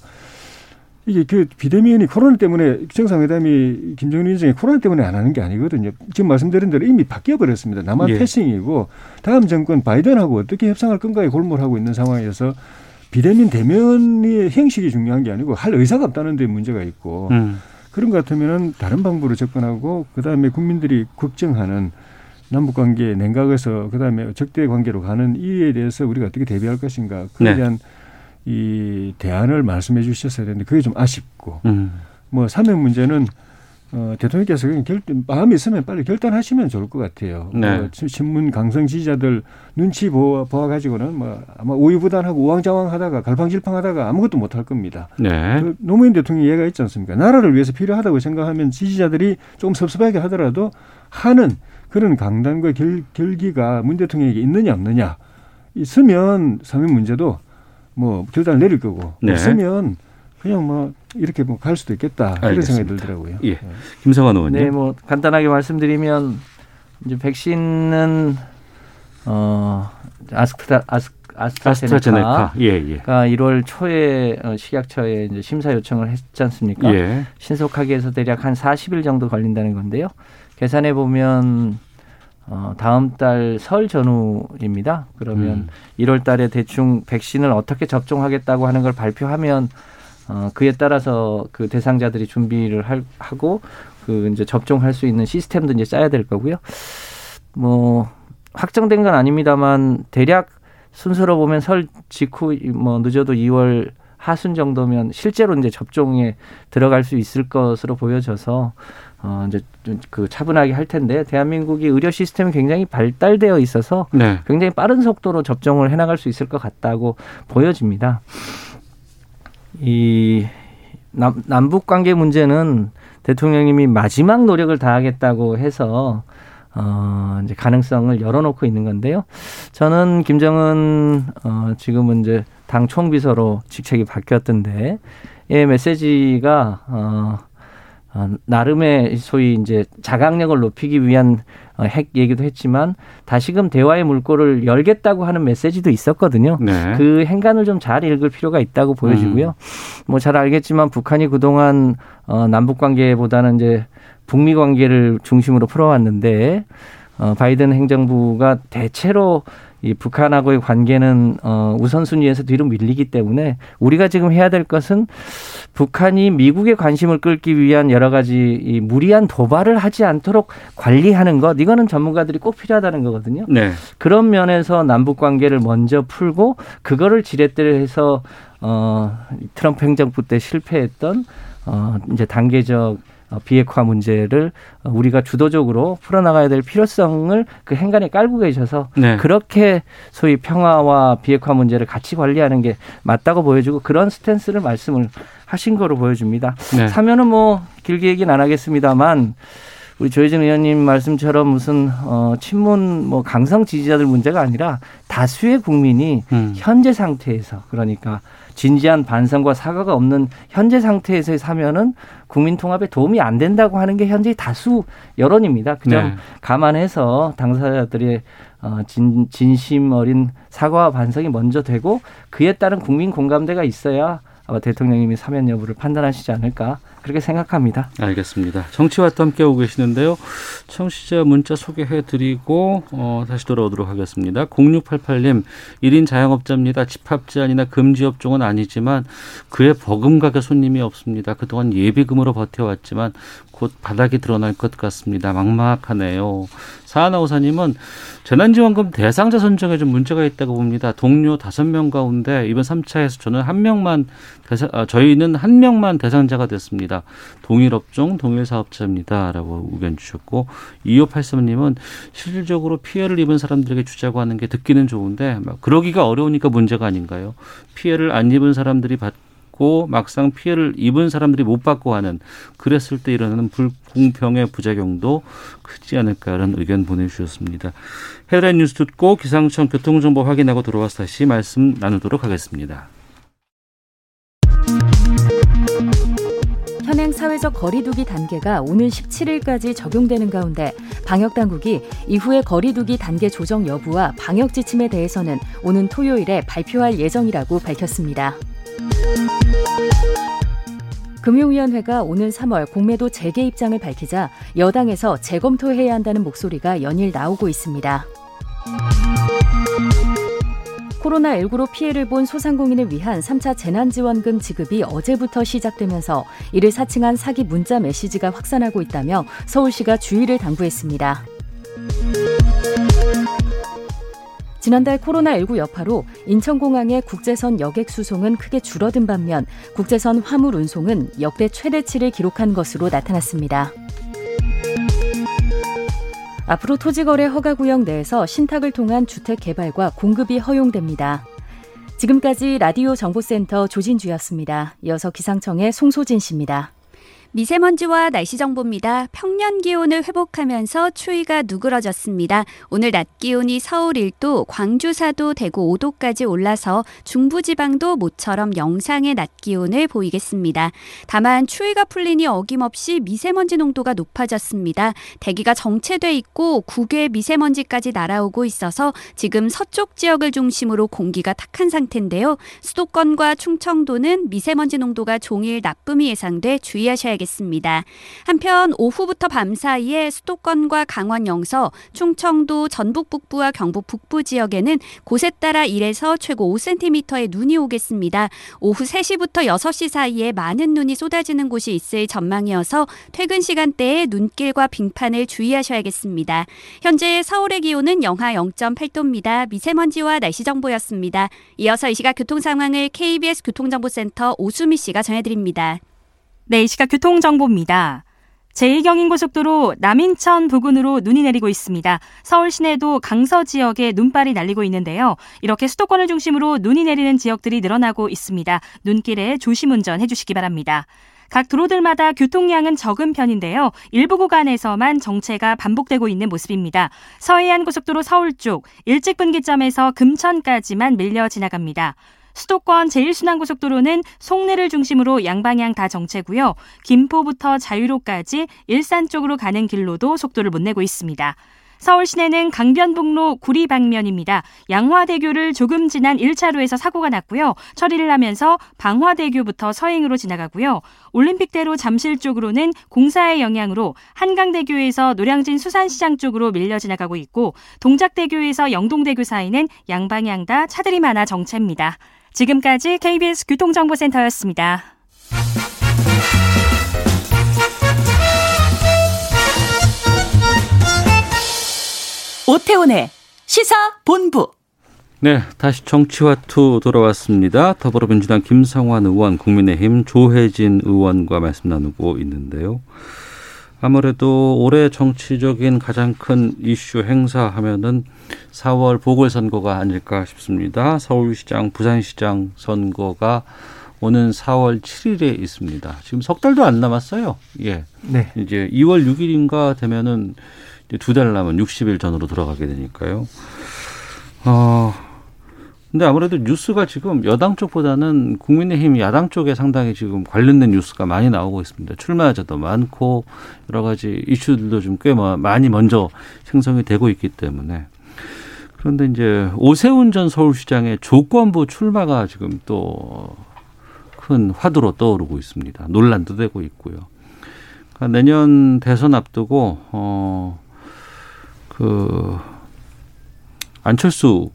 [SPEAKER 6] 이게 그 비대면이 코로나 때문에 정상회담이 김정은 위원장이 코로나 때문에 안 하는 게 아니거든요. 지금 말씀드린 대로 이미 바뀌어 버렸습니다. 남한
[SPEAKER 2] 예.
[SPEAKER 6] 패싱이고 다음 정권 바이든하고 어떻게 협상할 건가에 골몰하고 있는 상황에서 비대면 대면의 형식이 중요한 게 아니고 할 의사가 없다는 데 문제가 있고
[SPEAKER 2] 음.
[SPEAKER 6] 그런 것 같으면은 다른 방법으로 접근하고 그다음에 국민들이 걱정하는 남북 관계 냉각에서 그다음에 적대 관계로 가는 이에 대해서 우리가 어떻게 대비할 것인가 그에
[SPEAKER 2] 네.
[SPEAKER 6] 대한 이 대안을 말씀해 주셨어야 되는데 그게 좀 아쉽고
[SPEAKER 2] 음.
[SPEAKER 6] 뭐 사면 문제는 어, 대통령께서 그냥 결, 마음이 있으면 빨리 결단하시면 좋을 것 같아요.
[SPEAKER 2] 네.
[SPEAKER 6] 뭐 시- 신문 강성 지지자들 눈치 보아, 보아 가지고는 뭐 아마 우유부단하고 우왕좌왕하다가 갈팡질팡하다가 아무것도 못 할 겁니다.
[SPEAKER 2] 네.
[SPEAKER 6] 그 노무현 대통령 얘가 있지 않습니까? 나라를 위해서 필요하다고 생각하면 지지자들이 조금 섭섭하게 하더라도 하는 그런 강단과 결, 결기가 문 대통령에게 있느냐 없느냐 있으면 사면 문제도 뭐 결단을 내릴 거고
[SPEAKER 2] 네.
[SPEAKER 6] 없으면 그냥 뭐 이렇게 뭐 갈 수도 있겠다 이런
[SPEAKER 2] 알겠습니다.
[SPEAKER 6] 생각이 들더라고요.
[SPEAKER 2] 예. 김성환 의원님.
[SPEAKER 5] 네, 뭐 간단하게 말씀드리면 이제 백신은 어 아스트라 아스트라제네카.
[SPEAKER 2] 아스트라제네카. 예, 예.
[SPEAKER 5] 가 1월 초에 어, 식약처에 이제 심사 요청을 했지 않습니까?
[SPEAKER 2] 예.
[SPEAKER 5] 신속하게 해서 대략 한 40일 정도 걸린다는 건데요. 계산해 보면 어, 다음 달 설 전후입니다. 그러면
[SPEAKER 2] 음.
[SPEAKER 5] 1월 달에 대충 백신을 어떻게 접종하겠다고 하는 걸 발표하면 어, 그에 따라서 그 대상자들이 준비를 할, 하고 그 이제 접종할 수 있는 시스템도 이제 짜야 될 거고요. 뭐 확정된 건 아닙니다만 대략 순서로 보면 설 직후 뭐 늦어도 2월 하순 정도면 실제로 이제 접종에 들어갈 수 있을 것으로 보여져서 어 이제 좀그 차분하게 할 텐데 대한민국이 의료 시스템이 굉장히 발달되어 있어서
[SPEAKER 2] 네.
[SPEAKER 5] 굉장히 빠른 속도로 접종을 해 나갈 수 있을 것 같다고 보여집니다. 이 남, 남북 관계 문제는 대통령님이 마지막 노력을 다하겠다고 해서 어, 이제 가능성을 열어놓고 있는 건데요. 저는 김정은 어, 지금은 이제 당 총비서로 직책이 바뀌었던데 이 메시지가 어, 어, 나름의 소위 이제 자각력을 높이기 위한 어, 핵 얘기도 했지만 다시금 대화의 물꼬를 열겠다고 하는 메시지도 있었거든요.
[SPEAKER 2] 네.
[SPEAKER 5] 그 행간을 좀 잘 읽을 필요가 있다고 보여지고요. 뭐잘 알겠지만 북한이 그동안 어, 남북 관계보다는 이제 북미 관계를 중심으로 풀어왔는데 어, 바이든 행정부가 대체로 이 북한하고의 관계는 어, 우선순위에서 뒤로 밀리기 때문에 우리가 지금 해야 될 것은 북한이 미국의 관심을 끌기 위한 여러 가지 이 무리한 도발을 하지 않도록 관리하는 것 이거는 전문가들이 꼭 필요하다는 거거든요.
[SPEAKER 2] 네.
[SPEAKER 5] 그런 면에서 남북 관계를 먼저 풀고 그거를 지렛대를 해서 어 트럼프 행정부 때 실패했던 어 이제 단계적 어, 비핵화 문제를 어, 우리가 주도적으로 풀어나가야 될 필요성을 그 행간에 깔고 계셔서
[SPEAKER 2] 네.
[SPEAKER 5] 그렇게 소위 평화와 비핵화 문제를 같이 관리하는 게 맞다고 보여주고 그런 스탠스를 말씀을 하신 거로 보여줍니다.
[SPEAKER 2] 네.
[SPEAKER 5] 사면은 뭐 길게 얘기는 안 하겠습니다만 우리 조혜진 의원님 말씀처럼 무슨 어 친문 뭐 강성 지지자들 문제가 아니라 다수의 국민이
[SPEAKER 2] 음.
[SPEAKER 5] 현재 상태에서 그러니까 진지한 반성과 사과가 없는 현재 상태에서의 사면은 국민 통합에 도움이 안 된다고 하는 게 현재 다수 여론입니다. 그점
[SPEAKER 2] 네.
[SPEAKER 5] 감안해서 당사자들의 어, 진, 진심 어린 사과와 반성이 먼저 되고 그에 따른 국민 공감대가 있어야 아마 대통령님이 사면 여부를 판단하시지 않을까 그렇게 생각합니다.
[SPEAKER 2] 알겠습니다. 정치와 또 함께하고 계시는데요. 청취자 문자 소개해드리고 어, 다시 돌아오도록 하겠습니다. 0688님 1인 자영업자입니다. 집합 제한이나 금지 업종은 아니지만 그에 버금가게 손님이 없습니다. 그동안 예비금으로 버텨왔지만 곧 바닥이 드러날 것 같습니다. 막막하네요. 사하나오사님은 재난지원금 대상자 선정에 좀 문제가 있다고 봅니다. 동료 다섯 명 가운데 이번 3차에서 저는 한 명만 대상, 아, 저희는 한 명만 대상자가 됐습니다. 동일 업종, 동일 사업자입니다. 라고 의견 주셨고 2583님은 실질적으로 피해를 입은 사람들에게 주자고 하는 게 듣기는 좋은데 막 그러기가 어려우니까 문제가 아닌가요? 피해를 안 입은 사람들이 받 고 막상 피해를 입은 사람들이 못 받고 하는 그랬을 때 일어나는 불공평의 부작용도 크지 않을까 이런 의견 보내주셨습니다. 헤드라인 뉴스 듣고 기상청 교통정보 확인하고 들어와서 다시 말씀 나누도록 하겠습니다.
[SPEAKER 7] 현행 사회적 거리두기 단계가 오는 17일까지 적용되는 가운데 방역 당국이 이후의 거리두기 단계 조정 여부와 방역 지침에 대해서는 오는 토요일에 발표할 예정이라고 밝혔습니다. 금융위원회가 오는 3월 공매도 재개 입장을 밝히자 여당에서 재검토해야 한다는 목소리가 연일 나오고 있습니다. 코로나19로 피해를 본 소상공인을 위한 3차 재난지원금 지급이 어제부터 시작되면서 이를 사칭한 사기 문자 메시지가 확산하고 있다며 서울시가 주의를 당부했습니다. 지난달 코로나19 여파로 인천공항의 국제선 여객 수송은 크게 줄어든 반면 국제선 화물 운송은 역대 최대치를 기록한 것으로 나타났습니다. 앞으로 토지거래 허가 구역 내에서 신탁을 통한 주택 개발과 공급이 허용됩니다. 지금까지 라디오 정보센터 조진주였습니다. 이어서 기상청의 송소진 씨입니다.
[SPEAKER 8] 미세먼지와 날씨 정보입니다. 평년 기온을 회복하면서 추위가 누그러졌습니다. 오늘 낮 기온이 서울 1도, 광주 4도, 대구 5도까지 올라서 중부지방도 모처럼 영상의 낮 기온을 보이겠습니다. 다만 추위가 풀리니 어김없이 미세먼지 농도가 높아졌습니다. 대기가 정체돼 있고 국외 미세먼지까지 날아오고 있어서 지금 서쪽 지역을 중심으로 공기가 탁한 상태인데요. 수도권과 충청도는 미세먼지 농도가 종일 나쁨이 예상돼 주의하셔야겠습니다. 알겠습니다. 한편 오후부터 밤 사이에 수도권과 강원 영서, 충청도 전북 북부와 경북 북부 지역에는 곳에 따라 1에서 최고 5cm의 눈이 오겠습니다. 오후 3시부터 6시 사이에 많은 눈이 쏟아지는 곳이 있을 전망이어서 퇴근 시간대에 눈길과 빙판을 주의하셔야겠습니다. 현재 서울의 기온은 영하 0.8도입니다. 미세먼지와 날씨 정보였습니다. 이어서 이 시각 교통 상황을 KBS 교통정보센터 오수미 씨가 전해드립니다.
[SPEAKER 9] 네, 이 시각 교통정보입니다. 제2경인고속도로 남인천 부근으로 눈이 내리고 있습니다. 서울 시내도 강서 지역에 눈발이 날리고 있는데요. 이렇게 수도권을 중심으로 눈이 내리는 지역들이 늘어나고 있습니다. 눈길에 조심 운전해 주시기 바랍니다. 각 도로들마다 교통량은 적은 편인데요. 일부 구간에서만 정체가 반복되고 있는 모습입니다. 서해안 고속도로 서울 쪽 일찍 분기점에서 금천까지만 밀려 지나갑니다. 수도권 제1순환고속도로는 송내를 중심으로 양방향 다 정체고요. 김포부터 자유로까지 일산 쪽으로 가는 길로도 속도를 못 내고 있습니다. 서울 시내는 강변북로 구리 방면입니다. 양화대교를 조금 지난 1차로에서 사고가 났고요. 처리를 하면서 방화대교부터 서행으로 지나가고요. 올림픽대로 잠실 쪽으로는 공사의 영향으로 한강대교에서 노량진 수산시장 쪽으로 밀려 지나가고 있고 동작대교에서 영동대교 사이는 양방향 다 차들이 많아 정체입니다. 지금까지 KBS 교통정보센터였습니다.
[SPEAKER 10] 오태훈의 시사본부.
[SPEAKER 2] 네, 다시 정치와투 돌아왔습니다. 더불어민주당 김성환 의원, 국민의힘 조혜진 의원과 말씀 나누고 있는데요. 아무래도 올해 정치적인 가장 큰 이슈 행사 하면은 4월 보궐선거가 아닐까 싶습니다. 서울시장, 부산시장 선거가 오는 4월 7일에 있습니다. 지금 석 달도 안 남았어요. 예. 네. 이제 2월 6일인가 되면은 두 달 남은 60일 전으로 돌아가게 되니까요. 어, 근데 아무래도 뉴스가 지금 여당 쪽보다는 국민의힘 야당 쪽에 상당히 지금 관련된 뉴스가 많이 나오고 있습니다. 출마자도 많고 여러 가지 이슈들도 좀 꽤 많이 먼저 생성이 되고 있기 때문에 그런데 이제 오세훈 전 서울시장의 조건부 출마가 지금 또 큰 화두로 떠오르고 있습니다. 논란도 되고 있고요. 그러니까 내년 대선 앞두고 어그 안철수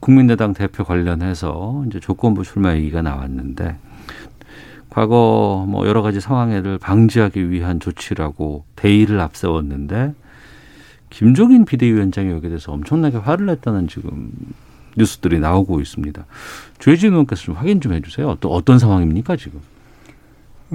[SPEAKER 2] 국민의당 대표 관련해서 이제 조건부 출마 얘기가 나왔는데 과거 뭐 여러 가지 상황을 방지하기 위한 조치라고 대의를 앞세웠는데 김종인 비대위원장이 여기에 대해서 엄청나게 화를 냈다는 지금 뉴스들이 나오고 있습니다. 조혜진 의원께서 좀 확인 좀 해주세요. 또 어떤 상황입니까 지금?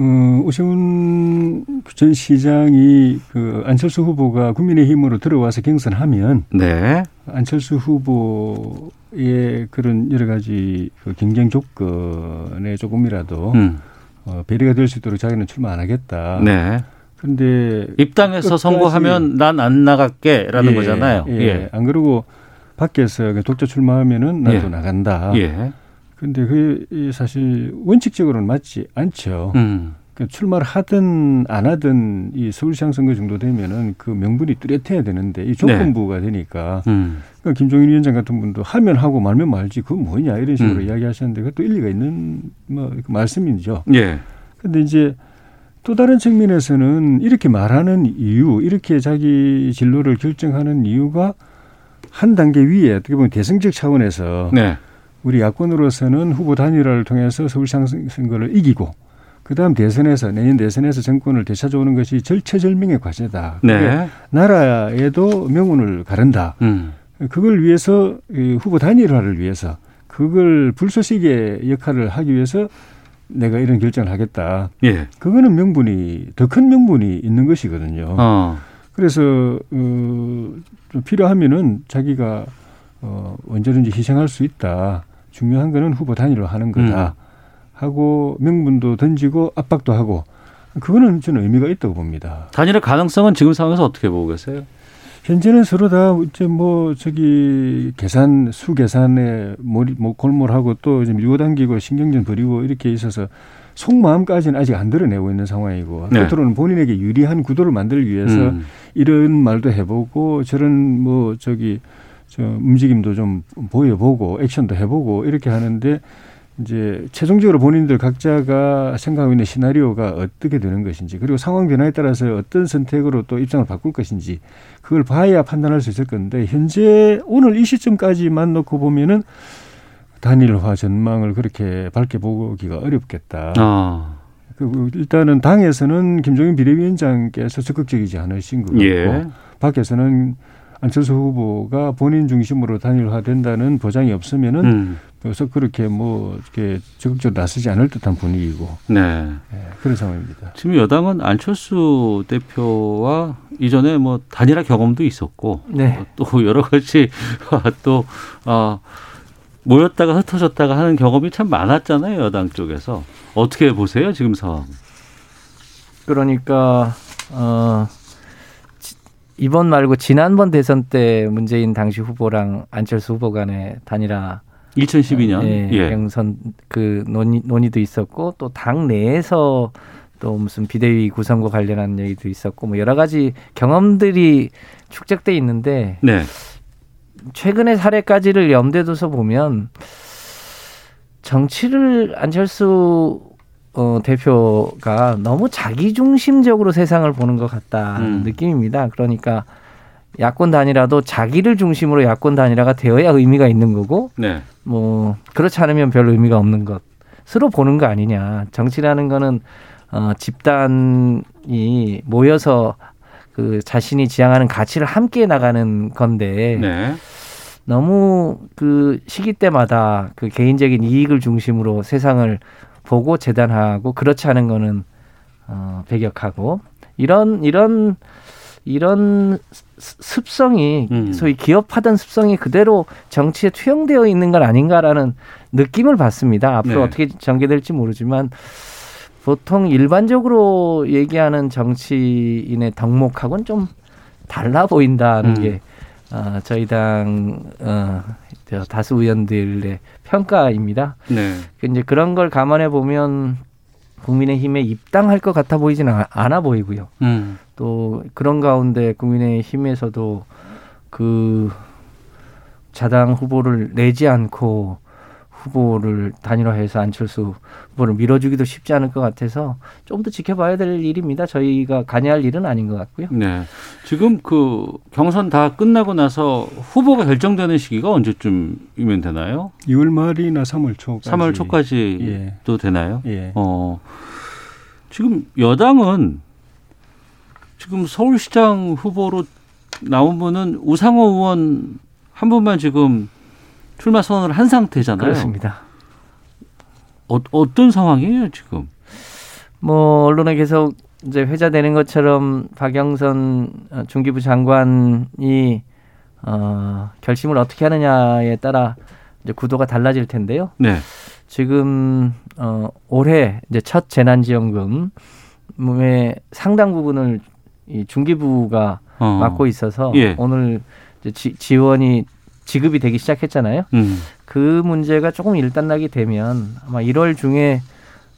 [SPEAKER 6] 어, 오세훈 전 시장이 그 안철수 후보가 국민의힘으로 들어와서 경선하면 네. 안철수 후보의 그런 여러 가지 그 경쟁 조건에 조금이라도 음. 어, 배려가 될 수 있도록 자기는 출마 안 하겠다. 네.
[SPEAKER 2] 근데 입당해서 선거하면 난 안 나갈게라는
[SPEAKER 6] 예,
[SPEAKER 2] 거잖아요.
[SPEAKER 6] 예. 예. 안 그러고 밖에서 독자 출마하면은 나도 예. 나간다. 예. 근데 그 사실 원칙적으로는 맞지 않죠. 음. 그러니까 출마를 하든 안 하든 이 서울시장 선거 정도 되면은 그 명분이 뚜렷해야 되는데 이 조건부가 네. 되니까 음. 그러니까 김종인 위원장 같은 분도 하면 하고 말면 말지 그건 뭐냐 이런 식으로 음. 이야기하셨는데 그것도 일리가 있는 뭐그 말씀이죠. 예. 근데 이제 또 다른 측면에서는 이렇게 말하는 이유, 이렇게 자기 진로를 결정하는 이유가 한 단계 위에 어떻게 보면 대승적 차원에서 네. 우리 야권으로서는 후보 단일화를 통해서 서울시장 선거를 이기고 그다음 대선에서 내년 대선에서 정권을 되찾아오는 것이 절체절명의 과제다. 네. 나라에도 명운을 가른다. 음. 그걸 위해서 후보 단일화를 위해서 그걸 불쏘시개 역할을 하기 위해서 내가 이런 결정을 하겠다. 예. 그거는 명분이 더 큰 명분이 있는 것이거든요. 어. 그래서 어, 좀 필요하면은 자기가 어, 언제든지 희생할 수 있다. 중요한 거는 후보 단일화 하는 거다. 음. 하고 명분도 던지고 압박도 하고 그거는 저는 의미가 있다고 봅니다.
[SPEAKER 2] 단일화 가능성은 지금 상황에서 어떻게 보고 계세요?
[SPEAKER 6] 현재는 서로 다 이제 뭐 저기 계산 수 계산에 몰이 뭐 골몰하고 또 이제 밀고 당기고 신경전 벌이고 이렇게 있어서 속마음까지는 아직 안 드러내고 있는 상황이고
[SPEAKER 2] 네.
[SPEAKER 6] 겉으로는 본인에게 유리한 구도를 만들기 위해서
[SPEAKER 2] 음.
[SPEAKER 6] 이런 말도 해보고 저런 뭐 저기 저 움직임도 좀 보여보고 액션도 해보고 이렇게 하는데 이제 최종적으로 본인들 각자가 생각하고 있는 시나리오가 어떻게 되는 것인지 그리고 상황 변화에 따라서 어떤 선택으로 또 입장을 바꿀 것인지 그걸 봐야 판단할 수 있을 건데 현재 오늘 이 시점까지만 놓고 보면은 단일화 전망을 그렇게 밝게 보기가 어렵겠다.
[SPEAKER 2] 아.
[SPEAKER 6] 그 일단은 당에서는 김종인 비대위원장께서 적극적이지 않으신 것 같고
[SPEAKER 2] 예.
[SPEAKER 6] 밖에서는 안철수 후보가 본인 중심으로 단일화된다는 보장이 없으면은
[SPEAKER 2] 음.
[SPEAKER 6] 그래서 그렇게 뭐 이렇게 적극적으로 나서지 않을 듯한 분위기고
[SPEAKER 2] 네.
[SPEAKER 6] 예, 그런 상황입니다.
[SPEAKER 2] 지금 여당은 안철수 대표와 이전에 뭐 단일화 경험도 있었고
[SPEAKER 5] 네.
[SPEAKER 2] 또 여러 가지 (laughs) 또 어, 모였다가 흩어졌다가 하는 경험이 참 많았잖아요 여당 쪽에서 어떻게 보세요 지금 상황?
[SPEAKER 5] 그러니까 어 지- 이번 말고 지난번 대선 때 문재인 당시 후보랑 안철수 후보 간의 단일화
[SPEAKER 2] 2012년
[SPEAKER 5] 예,
[SPEAKER 2] 예.
[SPEAKER 5] 경선 그 논의 논의도 있었고 또 당 내에서 또 무슨 비대위 구성과 관련한 얘기도 있었고 뭐 여러 가지 경험들이 축적돼 있는데
[SPEAKER 2] 네.
[SPEAKER 5] 최근의 사례까지를 염두에 둬서 보면 정치를 안철수 어, 대표가 너무 자기중심적으로 세상을 보는 것 같다는
[SPEAKER 2] 음.
[SPEAKER 5] 느낌입니다. 그러니까 야권 단일화도 자기를 중심으로 야권 단일화가 되어야 의미가 있는 거고
[SPEAKER 2] 네.
[SPEAKER 5] 뭐 그렇지 않으면 별 의미가 없는 것으로 보는 거 아니냐. 정치라는 거는 어, 집단이 모여서 그 자신이 지향하는 가치를 함께 나가는 건데
[SPEAKER 2] 네.
[SPEAKER 5] 너무 그 시기 때마다 그 개인적인 이익을 중심으로 세상을 보고 재단하고 그렇지 않은 거는 어, 배격하고 이런 이런 이런 습- 습성이
[SPEAKER 2] 음.
[SPEAKER 5] 소위 기업하던 습성이 그대로 정치에 투영되어 있는 건 아닌가라는 느낌을 받습니다. 앞으로
[SPEAKER 2] 네.
[SPEAKER 5] 어떻게 전개될지 모르지만 보통 일반적으로 얘기하는 정치인의 덕목하고는 좀 달라 보인다는
[SPEAKER 2] 음.
[SPEAKER 5] 게 어, 저희 당 어, 저 다수 의원들의 평가입니다.
[SPEAKER 2] 네.
[SPEAKER 5] 그 이제 그런 걸 감안해 보면 국민의힘에 입당할 것 같아 보이지는 아- 않아 보이고요.
[SPEAKER 2] 음.
[SPEAKER 5] 또 그런 가운데 국민의힘에서도 그 자당 후보를 내지 않고 후보를 단일화해서 안철수 후보를 밀어주기도 쉽지 않을 것 같아서 좀 더 지켜봐야 될 일입니다. 저희가 관여할 일은 아닌 것 같고요.
[SPEAKER 2] 네. 지금 그 경선 다 끝나고 나서 후보가 결정되는 시기가 언제쯤이면 되나요?
[SPEAKER 6] 2월 말이나 3월 초까지.
[SPEAKER 2] 3월 초까지
[SPEAKER 6] 예.
[SPEAKER 2] 또 되나요?
[SPEAKER 6] 예.
[SPEAKER 2] 어. 지금 여당은 지금 서울시장 후보로 나온 분은 우상호 의원 한 분만 지금 출마 선언을 한 상태잖아요.
[SPEAKER 5] 그렇습니다.
[SPEAKER 2] 어, 어떤 상황이에요 지금?
[SPEAKER 5] 뭐 언론에 계속 이제 회자되는 것처럼 박영선 어, 중기부 장관이 어, 결심을 어떻게 하느냐에 따라 이제 구도가 달라질 텐데요.
[SPEAKER 2] 네.
[SPEAKER 5] 지금 어, 올해 이제 첫 재난지원금의 상당 부분을 이 중기부가
[SPEAKER 2] 어.
[SPEAKER 5] 맡고 있어서
[SPEAKER 2] 예.
[SPEAKER 5] 오늘 이제 지, 지원이 지급이 되기 시작했잖아요.
[SPEAKER 2] 음.
[SPEAKER 5] 그 문제가 조금 일단락이 되면 아마 1월 중에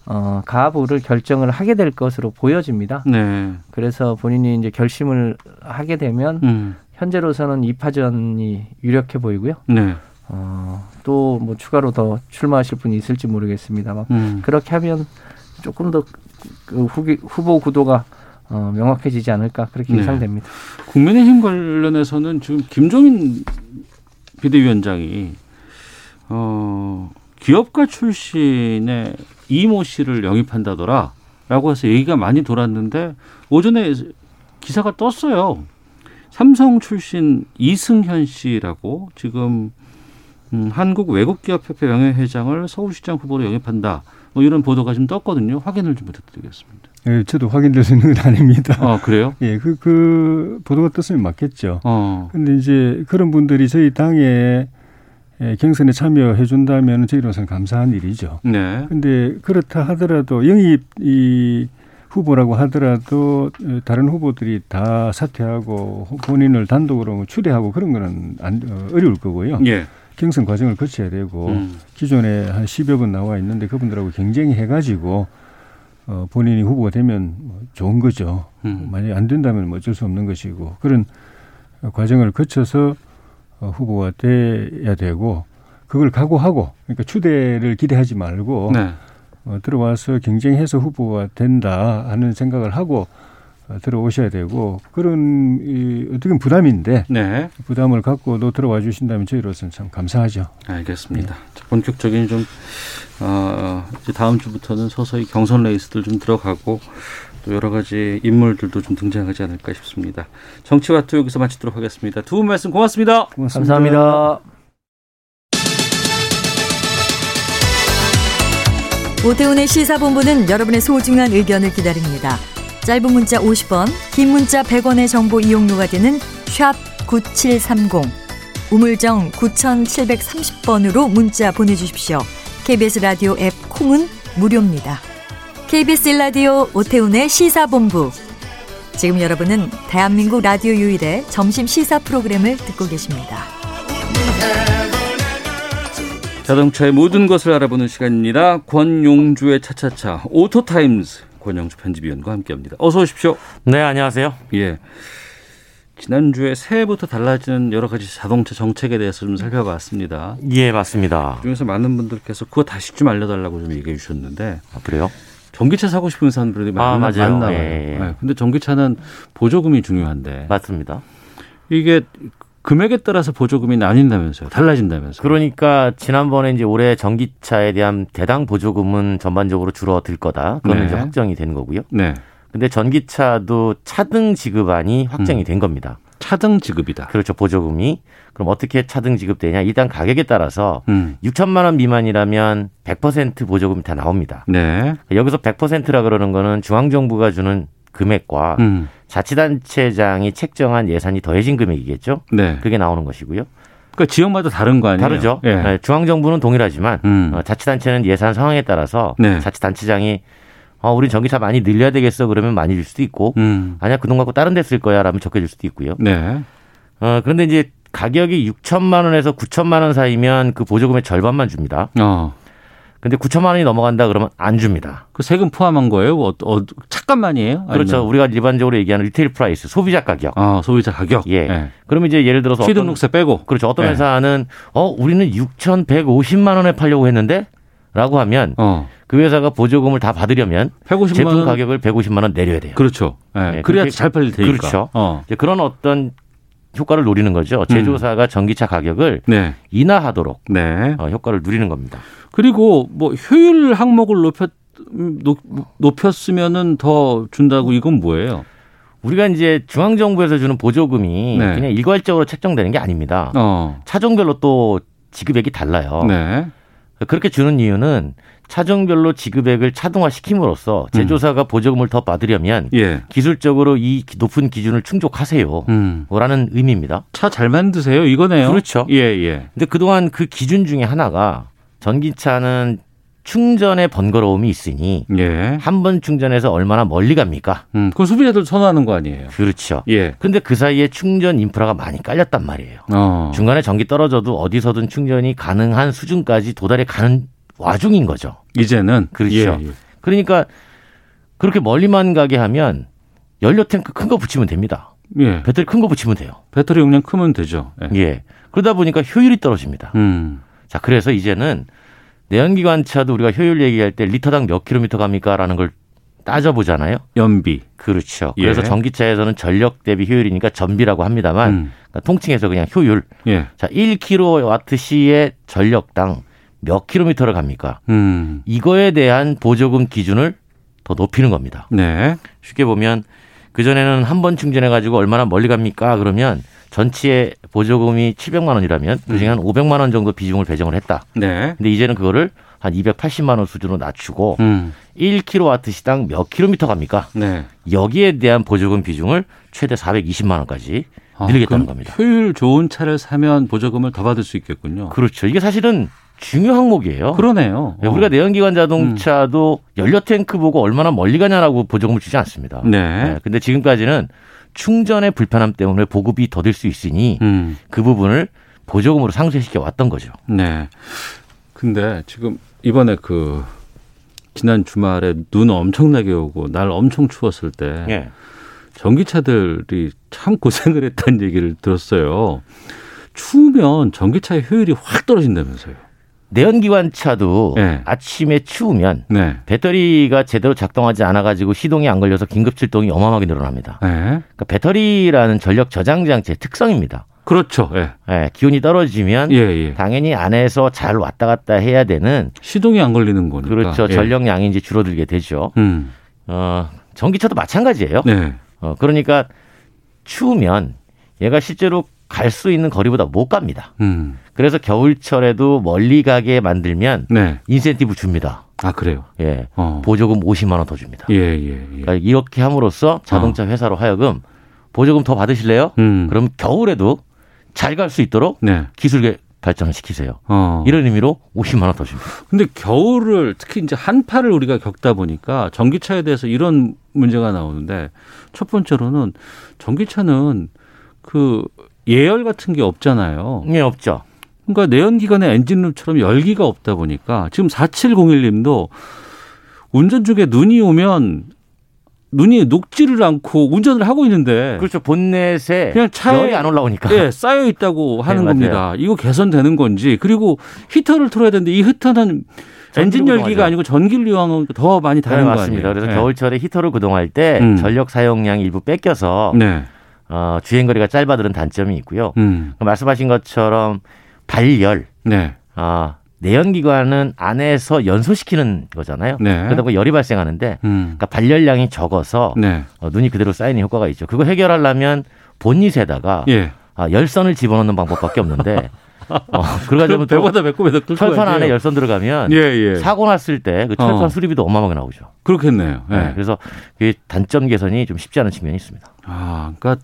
[SPEAKER 5] 어, 가부를 결정을 하게 될 것으로 보여집니다.
[SPEAKER 2] 네.
[SPEAKER 5] 그래서 본인이 이제 결심을 하게 되면
[SPEAKER 2] 음.
[SPEAKER 5] 현재로서는 2파전이 유력해 보이고요.
[SPEAKER 2] 네.
[SPEAKER 5] 어, 또 뭐 추가로 더 출마하실 분이 있을지 모르겠습니다만
[SPEAKER 2] 음.
[SPEAKER 5] 그렇게 하면 조금 더 그 후기, 후보 구도가 어, 명확해지지 않을까 그렇게
[SPEAKER 2] 네.
[SPEAKER 5] 예상됩니다.
[SPEAKER 2] 국민의힘 관련해서는 지금 김종인 비대위원장이 어, 기업가 출신의 이모 씨를 영입한다더라 라고 해서 얘기가 많이 돌았는데 오전에 기사가 떴어요. 삼성 출신 이승현 씨라고 지금 음, 한국 외국기업협회 명예회장을 서울시장 후보로 영입한다. 뭐 이런 보도가 좀 떴거든요. 확인을 좀 부탁드리겠습니다.
[SPEAKER 6] 예, 저도 확인될 수 있는 건 아닙니다.
[SPEAKER 2] 아 그래요? (laughs)
[SPEAKER 6] 예, 그, 그, 보도가 떴으면 맞겠죠.
[SPEAKER 2] 어.
[SPEAKER 6] 근데 이제 그런 분들이 저희 당에 예, 경선에 참여해 준다면 저희로서는 감사한 일이죠.
[SPEAKER 2] 네.
[SPEAKER 6] 근데 그렇다 하더라도 영입 이 후보라고 하더라도 다른 후보들이 다 사퇴하고 본인을 단독으로 추대하고 그런 거는 안, 어, 어려울 거고요.
[SPEAKER 2] 예.
[SPEAKER 6] 경선 과정을 거쳐야 되고
[SPEAKER 2] 음.
[SPEAKER 6] 기존에 한 10여 분 나와 있는데 그분들하고 경쟁해 가지고 어, 본인이 후보가 되면 뭐 좋은 거죠.
[SPEAKER 2] 음.
[SPEAKER 6] 만약에 안 된다면 뭐 어쩔 수 없는 것이고 그런 과정을 거쳐서 어, 후보가 돼야 되고 그걸 각오하고 그러니까 추대를 기대하지 말고
[SPEAKER 2] 네.
[SPEAKER 6] 어, 들어와서 경쟁해서 후보가 된다 하는 생각을 하고 어, 들어오셔야 되고 그런 이, 어떻게 보면 부담인데
[SPEAKER 2] 네.
[SPEAKER 6] 부담을 갖고도 들어와 주신다면 저희로서는 참 감사하죠.
[SPEAKER 2] 알겠습니다. 자, 본격적인 좀 어, 이제 다음 주부터는 서서히 경선 레이스들 좀 들어가고 또 여러 가지 인물들도 좀 등장하지 않을까 싶습니다. 정치와 투 여기서 마치도록 하겠습니다. 두 분 말씀 고맙습니다.
[SPEAKER 6] 고맙습니다.
[SPEAKER 5] 감사합니다.
[SPEAKER 11] 오태훈의 시사본부는 여러분의 소중한 의견을 기다립니다. 짧은 문자 50원, 긴 문자 100원의 정보 이용료가 되는 샵 9730, 우물정 9730번으로 문자 보내주십시오. KBS 라디오 앱 콩은 무료입니다. KBS 라디오 오태훈의 시사본부. 지금 여러분은 대한민국 라디오 유일의 점심 시사 프로그램을 듣고 계십니다.
[SPEAKER 2] 자동차의 모든 것을 알아보는 시간입니다. 권용주의 차차차 오토타임즈 권용주 편집위원과 함께합니다. 어서 오십시오.
[SPEAKER 12] 네, 안녕하세요.
[SPEAKER 2] 예. 지난주에 새해부터 달라지는 여러 가지 자동차 정책에 대해서 좀 살펴봤습니다.
[SPEAKER 12] 예, 맞습니다.
[SPEAKER 2] 중에서 많은 분들께서 그거 다시 좀 알려달라고 좀 얘기해 주셨는데.
[SPEAKER 12] 아, 그래요?
[SPEAKER 2] 전기차 사고 싶은 사람들이
[SPEAKER 12] 아,
[SPEAKER 2] 많,
[SPEAKER 12] 맞아요.
[SPEAKER 2] 많나 봐요.
[SPEAKER 12] 예, 예.
[SPEAKER 2] 네, 근데 전기차는 보조금이 중요한데.
[SPEAKER 12] 맞습니다.
[SPEAKER 2] 이게 금액에 따라서 보조금이 나뉜다면서요. 달라진다면서요.
[SPEAKER 12] 그러니까 지난번에 이제 올해 전기차에 대한 대당 보조금은 전반적으로 줄어들 거다. 그거는
[SPEAKER 2] 네.
[SPEAKER 12] 이제 확정이 된 거고요.
[SPEAKER 2] 네.
[SPEAKER 12] 근데 전기차도 차등 지급안이 확정이 된 겁니다.
[SPEAKER 2] 차등 지급이다.
[SPEAKER 12] 그렇죠. 보조금이. 그럼 어떻게 차등 지급되냐? 일단 가격에 따라서
[SPEAKER 2] 음.
[SPEAKER 12] 6천만 원 미만이라면 100% 보조금이 다 나옵니다.
[SPEAKER 2] 네.
[SPEAKER 12] 여기서 100%라 그러는 거는 중앙 정부가 주는 금액과
[SPEAKER 2] 음.
[SPEAKER 12] 자치단체장이 책정한 예산이 더해진 금액이겠죠.
[SPEAKER 2] 네.
[SPEAKER 12] 그게 나오는 것이고요.
[SPEAKER 2] 그러니까 지역마다 다른 거 아니에요?
[SPEAKER 12] 다르죠.
[SPEAKER 2] 예.
[SPEAKER 12] 네, 중앙정부는 동일하지만
[SPEAKER 2] 음.
[SPEAKER 12] 어, 자치단체는 예산 상황에 따라서
[SPEAKER 2] 네.
[SPEAKER 12] 자치단체장이 어, 우리 전기차 많이 늘려야 되겠어 그러면 많이 줄 수도 있고
[SPEAKER 2] 음.
[SPEAKER 12] 아니야 그 돈 갖고 다른 데 쓸 거야 라면 적게 줄 수도 있고요.
[SPEAKER 2] 네.
[SPEAKER 12] 어, 그런데 이제 가격이 6천만 원에서 9천만 원 사이면 그 보조금의 절반만 줍니다.
[SPEAKER 2] 어.
[SPEAKER 12] 근데 9천만 원이 넘어간다 그러면 안 줍니다.
[SPEAKER 2] 그 세금 포함한 거예요? 어, 어, 차값만이에요?
[SPEAKER 12] 그렇죠.
[SPEAKER 2] 아니면-
[SPEAKER 12] 우리가 일반적으로 얘기하는 retail price, 소비자 가격.
[SPEAKER 2] 아, 소비자 가격.
[SPEAKER 12] 예.
[SPEAKER 2] 예.
[SPEAKER 12] 그러면 이제 예를 들어서
[SPEAKER 2] 취등록세 빼고.
[SPEAKER 12] 그렇죠. 어떤
[SPEAKER 2] 예.
[SPEAKER 12] 회사는 어 우리는 6,150만 원에 팔려고 했는데 라고 하면
[SPEAKER 2] 어.
[SPEAKER 12] 그 회사가 보조금을 다 받으려면
[SPEAKER 2] 150만
[SPEAKER 12] 제품
[SPEAKER 2] 원.
[SPEAKER 12] 가격을 150만 원 내려야 돼요.
[SPEAKER 2] 그렇죠. 예.
[SPEAKER 12] 네,
[SPEAKER 2] 그래야 잘 팔릴 테니까.
[SPEAKER 12] 그렇죠.
[SPEAKER 2] 어.
[SPEAKER 12] 이제 그런 어떤 효과를 노리는 거죠. 제조사가 전기차 가격을
[SPEAKER 2] 네.
[SPEAKER 12] 인하하도록
[SPEAKER 2] 네.
[SPEAKER 12] 어, 효과를 누리는 겁니다.
[SPEAKER 2] 그리고 뭐 효율 항목을 높였 음, 높, 높였으면은 더 준다고 이건 뭐예요?
[SPEAKER 12] 우리가 이제 중앙 정부에서 주는 보조금이
[SPEAKER 2] 네.
[SPEAKER 12] 그냥 일괄적으로 책정되는 게 아닙니다.
[SPEAKER 2] 어.
[SPEAKER 12] 차종별로 또 지급액이 달라요.
[SPEAKER 2] 네.
[SPEAKER 12] 그렇게 주는 이유는 차종별로 지급액을 차등화시킴으로써 제조사가 보조금을 더 받으려면
[SPEAKER 2] 예.
[SPEAKER 12] 기술적으로 이 높은 기준을 충족하세요.
[SPEAKER 2] 음.
[SPEAKER 12] 라는 의미입니다.
[SPEAKER 2] 차 잘 만드세요. 이거네요.
[SPEAKER 12] 그렇죠.
[SPEAKER 2] 예, 예.
[SPEAKER 12] 근데 그동안 그 기준 중에 하나가 전기차는 충전의 번거로움이 있으니
[SPEAKER 2] 예.
[SPEAKER 12] 한번 충전해서 얼마나 멀리 갑니까?
[SPEAKER 2] 음, 그건 소비자들 선호하는 거 아니에요.
[SPEAKER 12] 그렇죠.
[SPEAKER 2] 예.
[SPEAKER 12] 근데 그 사이에 충전 인프라가 많이 깔렸단 말이에요.
[SPEAKER 2] 어.
[SPEAKER 12] 중간에 전기 떨어져도 어디서든 충전이 가능한 수준까지 도달해 가는 와중인 거죠.
[SPEAKER 2] 이제는
[SPEAKER 12] 그렇죠.
[SPEAKER 2] 예, 예.
[SPEAKER 12] 그러니까 그렇게 멀리만 가게 하면 연료 탱크 큰 거 붙이면 됩니다.
[SPEAKER 2] 예.
[SPEAKER 12] 배터리 큰 거 붙이면 돼요.
[SPEAKER 2] 배터리 용량 크면 되죠. 예.
[SPEAKER 12] 예. 그러다 보니까 효율이 떨어집니다.
[SPEAKER 2] 음.
[SPEAKER 12] 자, 그래서 이제는 내연기관차도 우리가 효율 얘기할 때 리터당 몇 킬로미터 갑니까라는 걸 따져보잖아요.
[SPEAKER 2] 연비.
[SPEAKER 12] 그렇죠.
[SPEAKER 2] 예.
[SPEAKER 12] 그래서 전기차에서는 전력 대비 효율이니까 전비라고 합니다만
[SPEAKER 2] 음.
[SPEAKER 12] 그러니까 통칭해서 그냥 효율.
[SPEAKER 2] 예.
[SPEAKER 12] 자, 1kWh의 전력당 몇 킬로미터를 갑니까?
[SPEAKER 2] 음.
[SPEAKER 12] 이거에 대한 보조금 기준을 더 높이는 겁니다.
[SPEAKER 2] 네.
[SPEAKER 12] 쉽게 보면 그 전에는 한 번 충전해 가지고 얼마나 멀리 갑니까? 그러면 전치의 보조금이 700만 원이라면 그중에 한 500만 원 정도 비중을 배정을 했다.
[SPEAKER 2] 네.
[SPEAKER 12] 근데 이제는 그거를 한 280만 원 수준으로 낮추고
[SPEAKER 2] 음.
[SPEAKER 12] 1kW 시당 몇 킬로미터 갑니까?
[SPEAKER 2] 네.
[SPEAKER 12] 여기에 대한 보조금 비중을 최대 420만 원까지
[SPEAKER 2] 아,
[SPEAKER 12] 늘리겠다는
[SPEAKER 2] 그럼
[SPEAKER 12] 겁니다.
[SPEAKER 2] 효율 좋은 차를 사면 보조금을 더 받을 수 있겠군요.
[SPEAKER 12] 그렇죠. 이게 사실은 중요 항목이에요.
[SPEAKER 2] 그러네요.
[SPEAKER 12] 네, 우리가 내연기관 자동차도 연료 탱크 보고 얼마나 멀리 가냐라고 보조금을 주지 않습니다.
[SPEAKER 2] 네.
[SPEAKER 12] 근데 지금까지는 충전의 불편함 때문에 보급이 더딜 수 있으니
[SPEAKER 2] 음.
[SPEAKER 12] 그 부분을 보조금으로 상쇄시켜 왔던 거죠.
[SPEAKER 2] 네. 근데 지금 이번에 그 지난 주말에 눈 엄청나게 오고 날 엄청 추웠을 때
[SPEAKER 12] 예.
[SPEAKER 2] 전기차들이 참 고생을 했다는 얘기를 들었어요. 추우면 전기차의 효율이 확 떨어진다면서요.
[SPEAKER 12] 내연기관 차도
[SPEAKER 2] 네.
[SPEAKER 12] 아침에 추우면
[SPEAKER 2] 네.
[SPEAKER 12] 배터리가 제대로 작동하지 않아 가지고 시동이 안 걸려서 긴급 출동이 어마어마하게 늘어납니다.
[SPEAKER 2] 네.
[SPEAKER 12] 그러니까 배터리라는 전력 저장 장치의 특성입니다.
[SPEAKER 2] 그렇죠. 예.
[SPEAKER 12] 예, 기온이 떨어지면
[SPEAKER 2] 예, 예.
[SPEAKER 12] 당연히 안에서 잘 왔다 갔다 해야 되는
[SPEAKER 2] 시동이 안 걸리는 거니까.
[SPEAKER 12] 그렇죠.
[SPEAKER 2] 예.
[SPEAKER 12] 전력량이 이제 줄어들게 되죠.
[SPEAKER 2] 음.
[SPEAKER 12] 어, 전기차도 마찬가지예요.
[SPEAKER 2] 네.
[SPEAKER 12] 어, 그러니까 추우면 얘가 실제로 갈 수 있는 거리보다 못 갑니다.
[SPEAKER 2] 음.
[SPEAKER 12] 그래서 겨울철에도 멀리 가게 만들면
[SPEAKER 2] 네.
[SPEAKER 12] 인센티브 줍니다.
[SPEAKER 2] 아, 그래요.
[SPEAKER 12] 예.
[SPEAKER 2] 어.
[SPEAKER 12] 보조금 50만 원 더 줍니다.
[SPEAKER 2] 예, 예, 예.
[SPEAKER 12] 그러니까 이렇게 함으로써 자동차 회사로 하여금 보조금 더 받으실래요?
[SPEAKER 2] 음.
[SPEAKER 12] 그럼 겨울에도 잘 갈 수 있도록
[SPEAKER 2] 네.
[SPEAKER 12] 기술 개- 발전을 시키세요.
[SPEAKER 2] 어.
[SPEAKER 12] 이런 의미로 50만 원 더 줍니다.
[SPEAKER 2] 근데 겨울을 특히 이제 한파를 우리가 겪다 보니까 전기차에 대해서 이런 문제가 나오는데 첫 번째로는 전기차는 그 예열 같은 게 없잖아요.
[SPEAKER 12] 네, 없죠.
[SPEAKER 2] 그러니까 내연기관의 엔진룸처럼 열기가 없다 보니까 지금 4701님도 운전 중에 눈이 오면 눈이 녹지를 않고 운전을 하고 있는데
[SPEAKER 12] 그렇죠. 본넷에
[SPEAKER 2] 그냥 차에
[SPEAKER 12] 안 올라오니까.
[SPEAKER 2] 예, 쌓여 있다고 하는
[SPEAKER 12] 네.
[SPEAKER 2] 겁니다. 이거 개선되는 건지 그리고 히터를 틀어야 되는데 이 히터는 엔진 열기가. 아니고 전기를 이용하면 더 많이
[SPEAKER 12] 네,
[SPEAKER 2] 다른 거
[SPEAKER 12] 맞습니다.
[SPEAKER 2] 아니에요?
[SPEAKER 12] 그래서
[SPEAKER 2] 예.
[SPEAKER 12] 겨울철에 히터를 구동할 때
[SPEAKER 2] 음.
[SPEAKER 12] 전력 사용량 일부 뺏겨서
[SPEAKER 2] 네.
[SPEAKER 12] 어, 주행 거리가 짧아지는 단점이 있고요.
[SPEAKER 2] 음.
[SPEAKER 12] 말씀하신 것처럼 발열,
[SPEAKER 2] 네.
[SPEAKER 12] 아, 내연기관은 안에서 연소시키는 거잖아요.
[SPEAKER 2] 네.
[SPEAKER 12] 그러다 보니 열이 발생하는데
[SPEAKER 2] 음.
[SPEAKER 12] 그러니까 발열량이 적어서
[SPEAKER 2] 네.
[SPEAKER 12] 어, 눈이 그대로 쌓이는 효과가 있죠. 그거 해결하려면 본닛에다가
[SPEAKER 2] 예.
[SPEAKER 12] 아, 열선을 집어넣는 방법밖에 없는데 (laughs) 어, 그래가지고 또
[SPEAKER 2] 배보다 배꼽에 더 끌고
[SPEAKER 12] 철판. 안에 열선 들어가면
[SPEAKER 2] 예, 예.
[SPEAKER 12] 사고 났을 때 그 철판
[SPEAKER 2] 어.
[SPEAKER 12] 수리비도 어마어마하게 나오죠.
[SPEAKER 2] 그렇겠네요. 예.
[SPEAKER 12] 네, 그래서 그 단점 개선이 좀 쉽지 않은 측면이 있습니다.
[SPEAKER 2] 아, 그러니까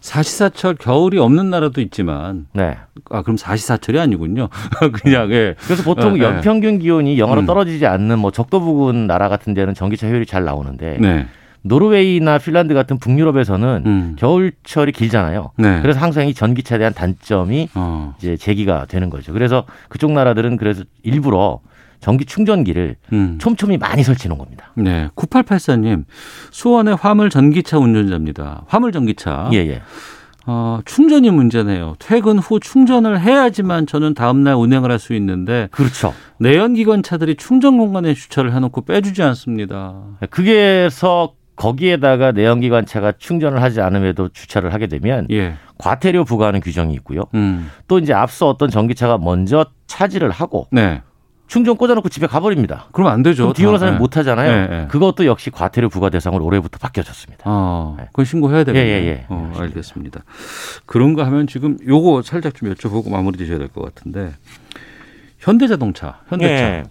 [SPEAKER 2] 사시사철 겨울이 없는 나라도 있지만
[SPEAKER 12] 네.
[SPEAKER 2] 아, 그럼 사시사철이 아니군요. (laughs) 그냥 예.
[SPEAKER 12] 그래서 보통
[SPEAKER 2] 어, 예.
[SPEAKER 12] 연평균 기온이 영하로
[SPEAKER 2] 음.
[SPEAKER 12] 떨어지지 않는 뭐 적도 부근 나라 같은 데는 전기차 효율이 잘 나오는데
[SPEAKER 2] 네.
[SPEAKER 12] 노르웨이나 핀란드 같은 북유럽에서는
[SPEAKER 2] 음.
[SPEAKER 12] 겨울철이 길잖아요.
[SPEAKER 2] 네.
[SPEAKER 12] 그래서 항상 이 전기차에 대한 단점이
[SPEAKER 2] 어.
[SPEAKER 12] 이제 제기가 되는 거죠. 그래서 그쪽 나라들은 그래서 일부러 전기 충전기를
[SPEAKER 2] 음.
[SPEAKER 12] 촘촘히 많이 놓은 겁니다.
[SPEAKER 2] 네. 9884님. 수원의 화물 전기차 운전자입니다. 화물 전기차.
[SPEAKER 12] 예, 예.
[SPEAKER 2] 어, 충전이 문제네요. 퇴근 후 충전을 해야지만 저는 다음날 운행을 할 수 있는데
[SPEAKER 12] 그렇죠.
[SPEAKER 2] 내연기관 차들이 충전 공간에 주차를 해놓고 빼주지 않습니다.
[SPEAKER 12] 그게서 거기에다가 내연기관차가 충전을 하지 않음에도 주차를 하게 되면
[SPEAKER 2] 예.
[SPEAKER 12] 과태료 부과하는 규정이 있고요.
[SPEAKER 2] 음.
[SPEAKER 12] 또 이제 앞서 어떤 전기차가 먼저 차지를 하고
[SPEAKER 2] 네.
[SPEAKER 12] 충전 꽂아놓고 집에 가버립니다.
[SPEAKER 2] 그럼 안 되죠.
[SPEAKER 12] 그럼 뒤에 오는
[SPEAKER 2] 다.
[SPEAKER 12] 사람이
[SPEAKER 2] 예.
[SPEAKER 12] 못 하잖아요.
[SPEAKER 2] 예, 예.
[SPEAKER 12] 그것도 역시 과태료 부과 대상으로 올해부터 바뀌어졌습니다.
[SPEAKER 2] 어, 그건 신고해야 되겠네요.
[SPEAKER 12] 예, 예, 예.
[SPEAKER 2] 어, 알겠습니다. 그런가 하면 지금 요거 살짝 좀 여쭤보고 마무리 지셔야 될 것 같은데 현대자동차, 현대차
[SPEAKER 12] 예.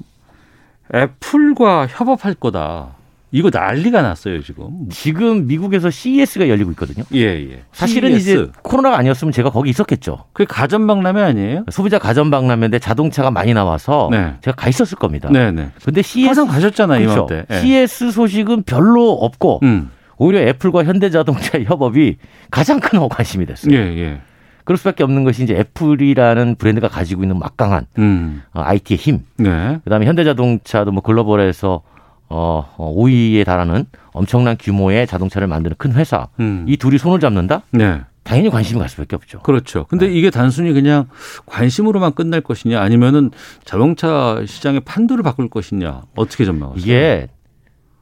[SPEAKER 2] 애플과 협업할 거다. 이거 난리가 났어요 지금.
[SPEAKER 12] 지금 미국에서 CES가 열리고 있거든요.
[SPEAKER 2] 예, 예.
[SPEAKER 12] 사실은
[SPEAKER 2] CES.
[SPEAKER 12] 이제 코로나가 아니었으면 제가 거기 있었겠죠.
[SPEAKER 2] 그게 가전박람회 아니에요?
[SPEAKER 12] 소비자 가전박람회인데 자동차가 많이 나와서
[SPEAKER 2] 네.
[SPEAKER 12] 제가 가 있었을 겁니다.
[SPEAKER 2] 네, 네.
[SPEAKER 12] 근데 CS
[SPEAKER 2] 항상 가셨잖아요
[SPEAKER 12] 그렇죠.
[SPEAKER 2] 이맘때. 예.
[SPEAKER 12] CS 소식은 별로 없고
[SPEAKER 2] 음.
[SPEAKER 12] 오히려 애플과 현대자동차의 (laughs) 협업이 가장 큰 관심이 됐어요.
[SPEAKER 2] 예, 예.
[SPEAKER 12] 그럴 수밖에 없는 것이 이제 애플이라는 브랜드가 가지고 있는 막강한
[SPEAKER 2] 음.
[SPEAKER 12] 어, IT의 힘.
[SPEAKER 2] 네.
[SPEAKER 12] 그다음에 현대자동차도 뭐 글로벌에서 어, 어 5위에 달하는 엄청난 규모의 자동차를 만드는 큰 회사.
[SPEAKER 2] 음.
[SPEAKER 12] 이 둘이 손을 잡는다?
[SPEAKER 2] 네.
[SPEAKER 12] 당연히 관심이 갈 수밖에 없죠.
[SPEAKER 2] 그렇죠. 근데
[SPEAKER 12] 네.
[SPEAKER 2] 이게 단순히 그냥 관심으로만 끝날 것이냐 아니면은 자동차 시장의 판도를 바꿀 것이냐 어떻게 전망하세요?
[SPEAKER 12] 이게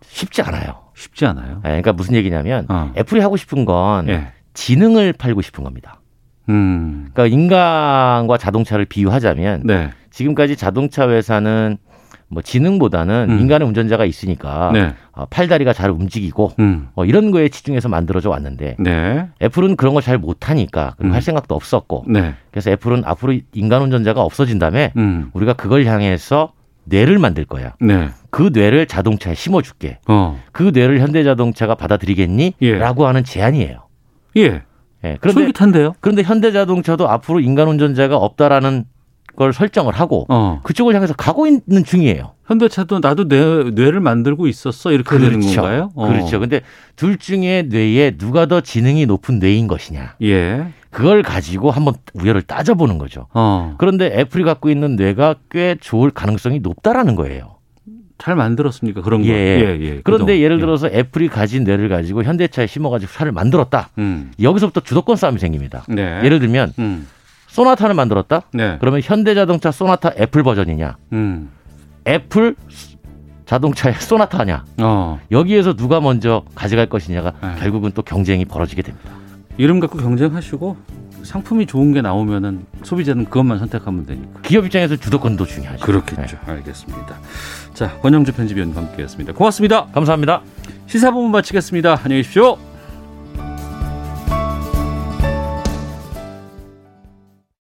[SPEAKER 12] 쉽지 않아요.
[SPEAKER 2] 쉽지 않아요.
[SPEAKER 12] 네, 그러니까 무슨 얘기냐면
[SPEAKER 2] 어.
[SPEAKER 12] 애플이 하고 싶은 건
[SPEAKER 2] 예.
[SPEAKER 12] 지능을 팔고 싶은 겁니다.
[SPEAKER 2] 음.
[SPEAKER 12] 그러니까 인간과 자동차를 비유하자면
[SPEAKER 2] 네.
[SPEAKER 12] 지금까지 자동차 회사는 뭐 지능보다는
[SPEAKER 2] 음.
[SPEAKER 12] 인간의 운전자가 있으니까
[SPEAKER 2] 네.
[SPEAKER 12] 어, 팔다리가 잘 움직이고
[SPEAKER 2] 음.
[SPEAKER 12] 어, 이런 거에 치중해서 만들어져 왔는데
[SPEAKER 2] 네.
[SPEAKER 12] 애플은 그런 걸 잘 못하니까
[SPEAKER 2] 음.
[SPEAKER 12] 할 생각도 없었고
[SPEAKER 2] 네.
[SPEAKER 12] 그래서 애플은 앞으로 인간 운전자가 없어진 다음에
[SPEAKER 2] 음.
[SPEAKER 12] 우리가 그걸 향해서 뇌를 만들 거야.
[SPEAKER 2] 네.
[SPEAKER 12] 그 뇌를 자동차에 심어줄게.
[SPEAKER 2] 어.
[SPEAKER 12] 그 뇌를 현대자동차가 받아들이겠니?
[SPEAKER 2] 예.
[SPEAKER 12] 라고 하는 제안이에요.
[SPEAKER 2] 예.
[SPEAKER 12] 예. 그런데
[SPEAKER 2] 솔깃한데요?
[SPEAKER 12] 그런데 현대자동차도 앞으로 인간 운전자가 없다라는 걸 설정을 하고
[SPEAKER 2] 어.
[SPEAKER 12] 그쪽을 향해서 가고 있는 중이에요.
[SPEAKER 2] 현대차도 나도 뇌, 뇌를 만들고 있었어 이렇게 되는 건가요? 어.
[SPEAKER 12] 그렇죠. 근데 둘 중에 뇌에 누가 더 지능이 높은 뇌인 것이냐.
[SPEAKER 2] 예.
[SPEAKER 12] 그걸 가지고 한번 우열을 따져보는 거죠.
[SPEAKER 2] 어.
[SPEAKER 12] 그런데 애플이 갖고 있는 뇌가 꽤 좋을 가능성이 높다라는 거예요.
[SPEAKER 2] 잘 만들었습니까 그런 거?
[SPEAKER 12] 예.
[SPEAKER 2] 예, 예.
[SPEAKER 12] 그런데
[SPEAKER 2] 그동안.
[SPEAKER 12] 예를
[SPEAKER 2] 예.
[SPEAKER 12] 들어서 애플이 가진 뇌를 가지고 현대차에 심어가지고 차를 만들었다.
[SPEAKER 2] 음.
[SPEAKER 12] 여기서부터 주도권 싸움이 생깁니다.
[SPEAKER 2] 네.
[SPEAKER 12] 예를 들면
[SPEAKER 2] 음.
[SPEAKER 12] 소나타를 만들었다.
[SPEAKER 2] 네.
[SPEAKER 12] 그러면 현대자동차 소나타 애플 버전이냐?
[SPEAKER 2] 음.
[SPEAKER 12] 애플 자동차의 소나타냐?
[SPEAKER 2] 어.
[SPEAKER 12] 여기에서 누가 먼저 가져갈 것이냐가
[SPEAKER 2] 네.
[SPEAKER 12] 결국은 또 경쟁이 벌어지게 됩니다.
[SPEAKER 2] 이름 갖고 경쟁하시고 상품이 좋은 게 나오면은 소비자는 그것만 선택하면 되니까.
[SPEAKER 12] 기업 입장에서 주도권도 중요하죠.
[SPEAKER 2] 그렇겠죠. 알겠습니다. 자, 권영주 편집위원과 함께했습니다. 고맙습니다.
[SPEAKER 12] 감사합니다.
[SPEAKER 2] 시사본부 마치겠습니다. 안녕히 계십시오.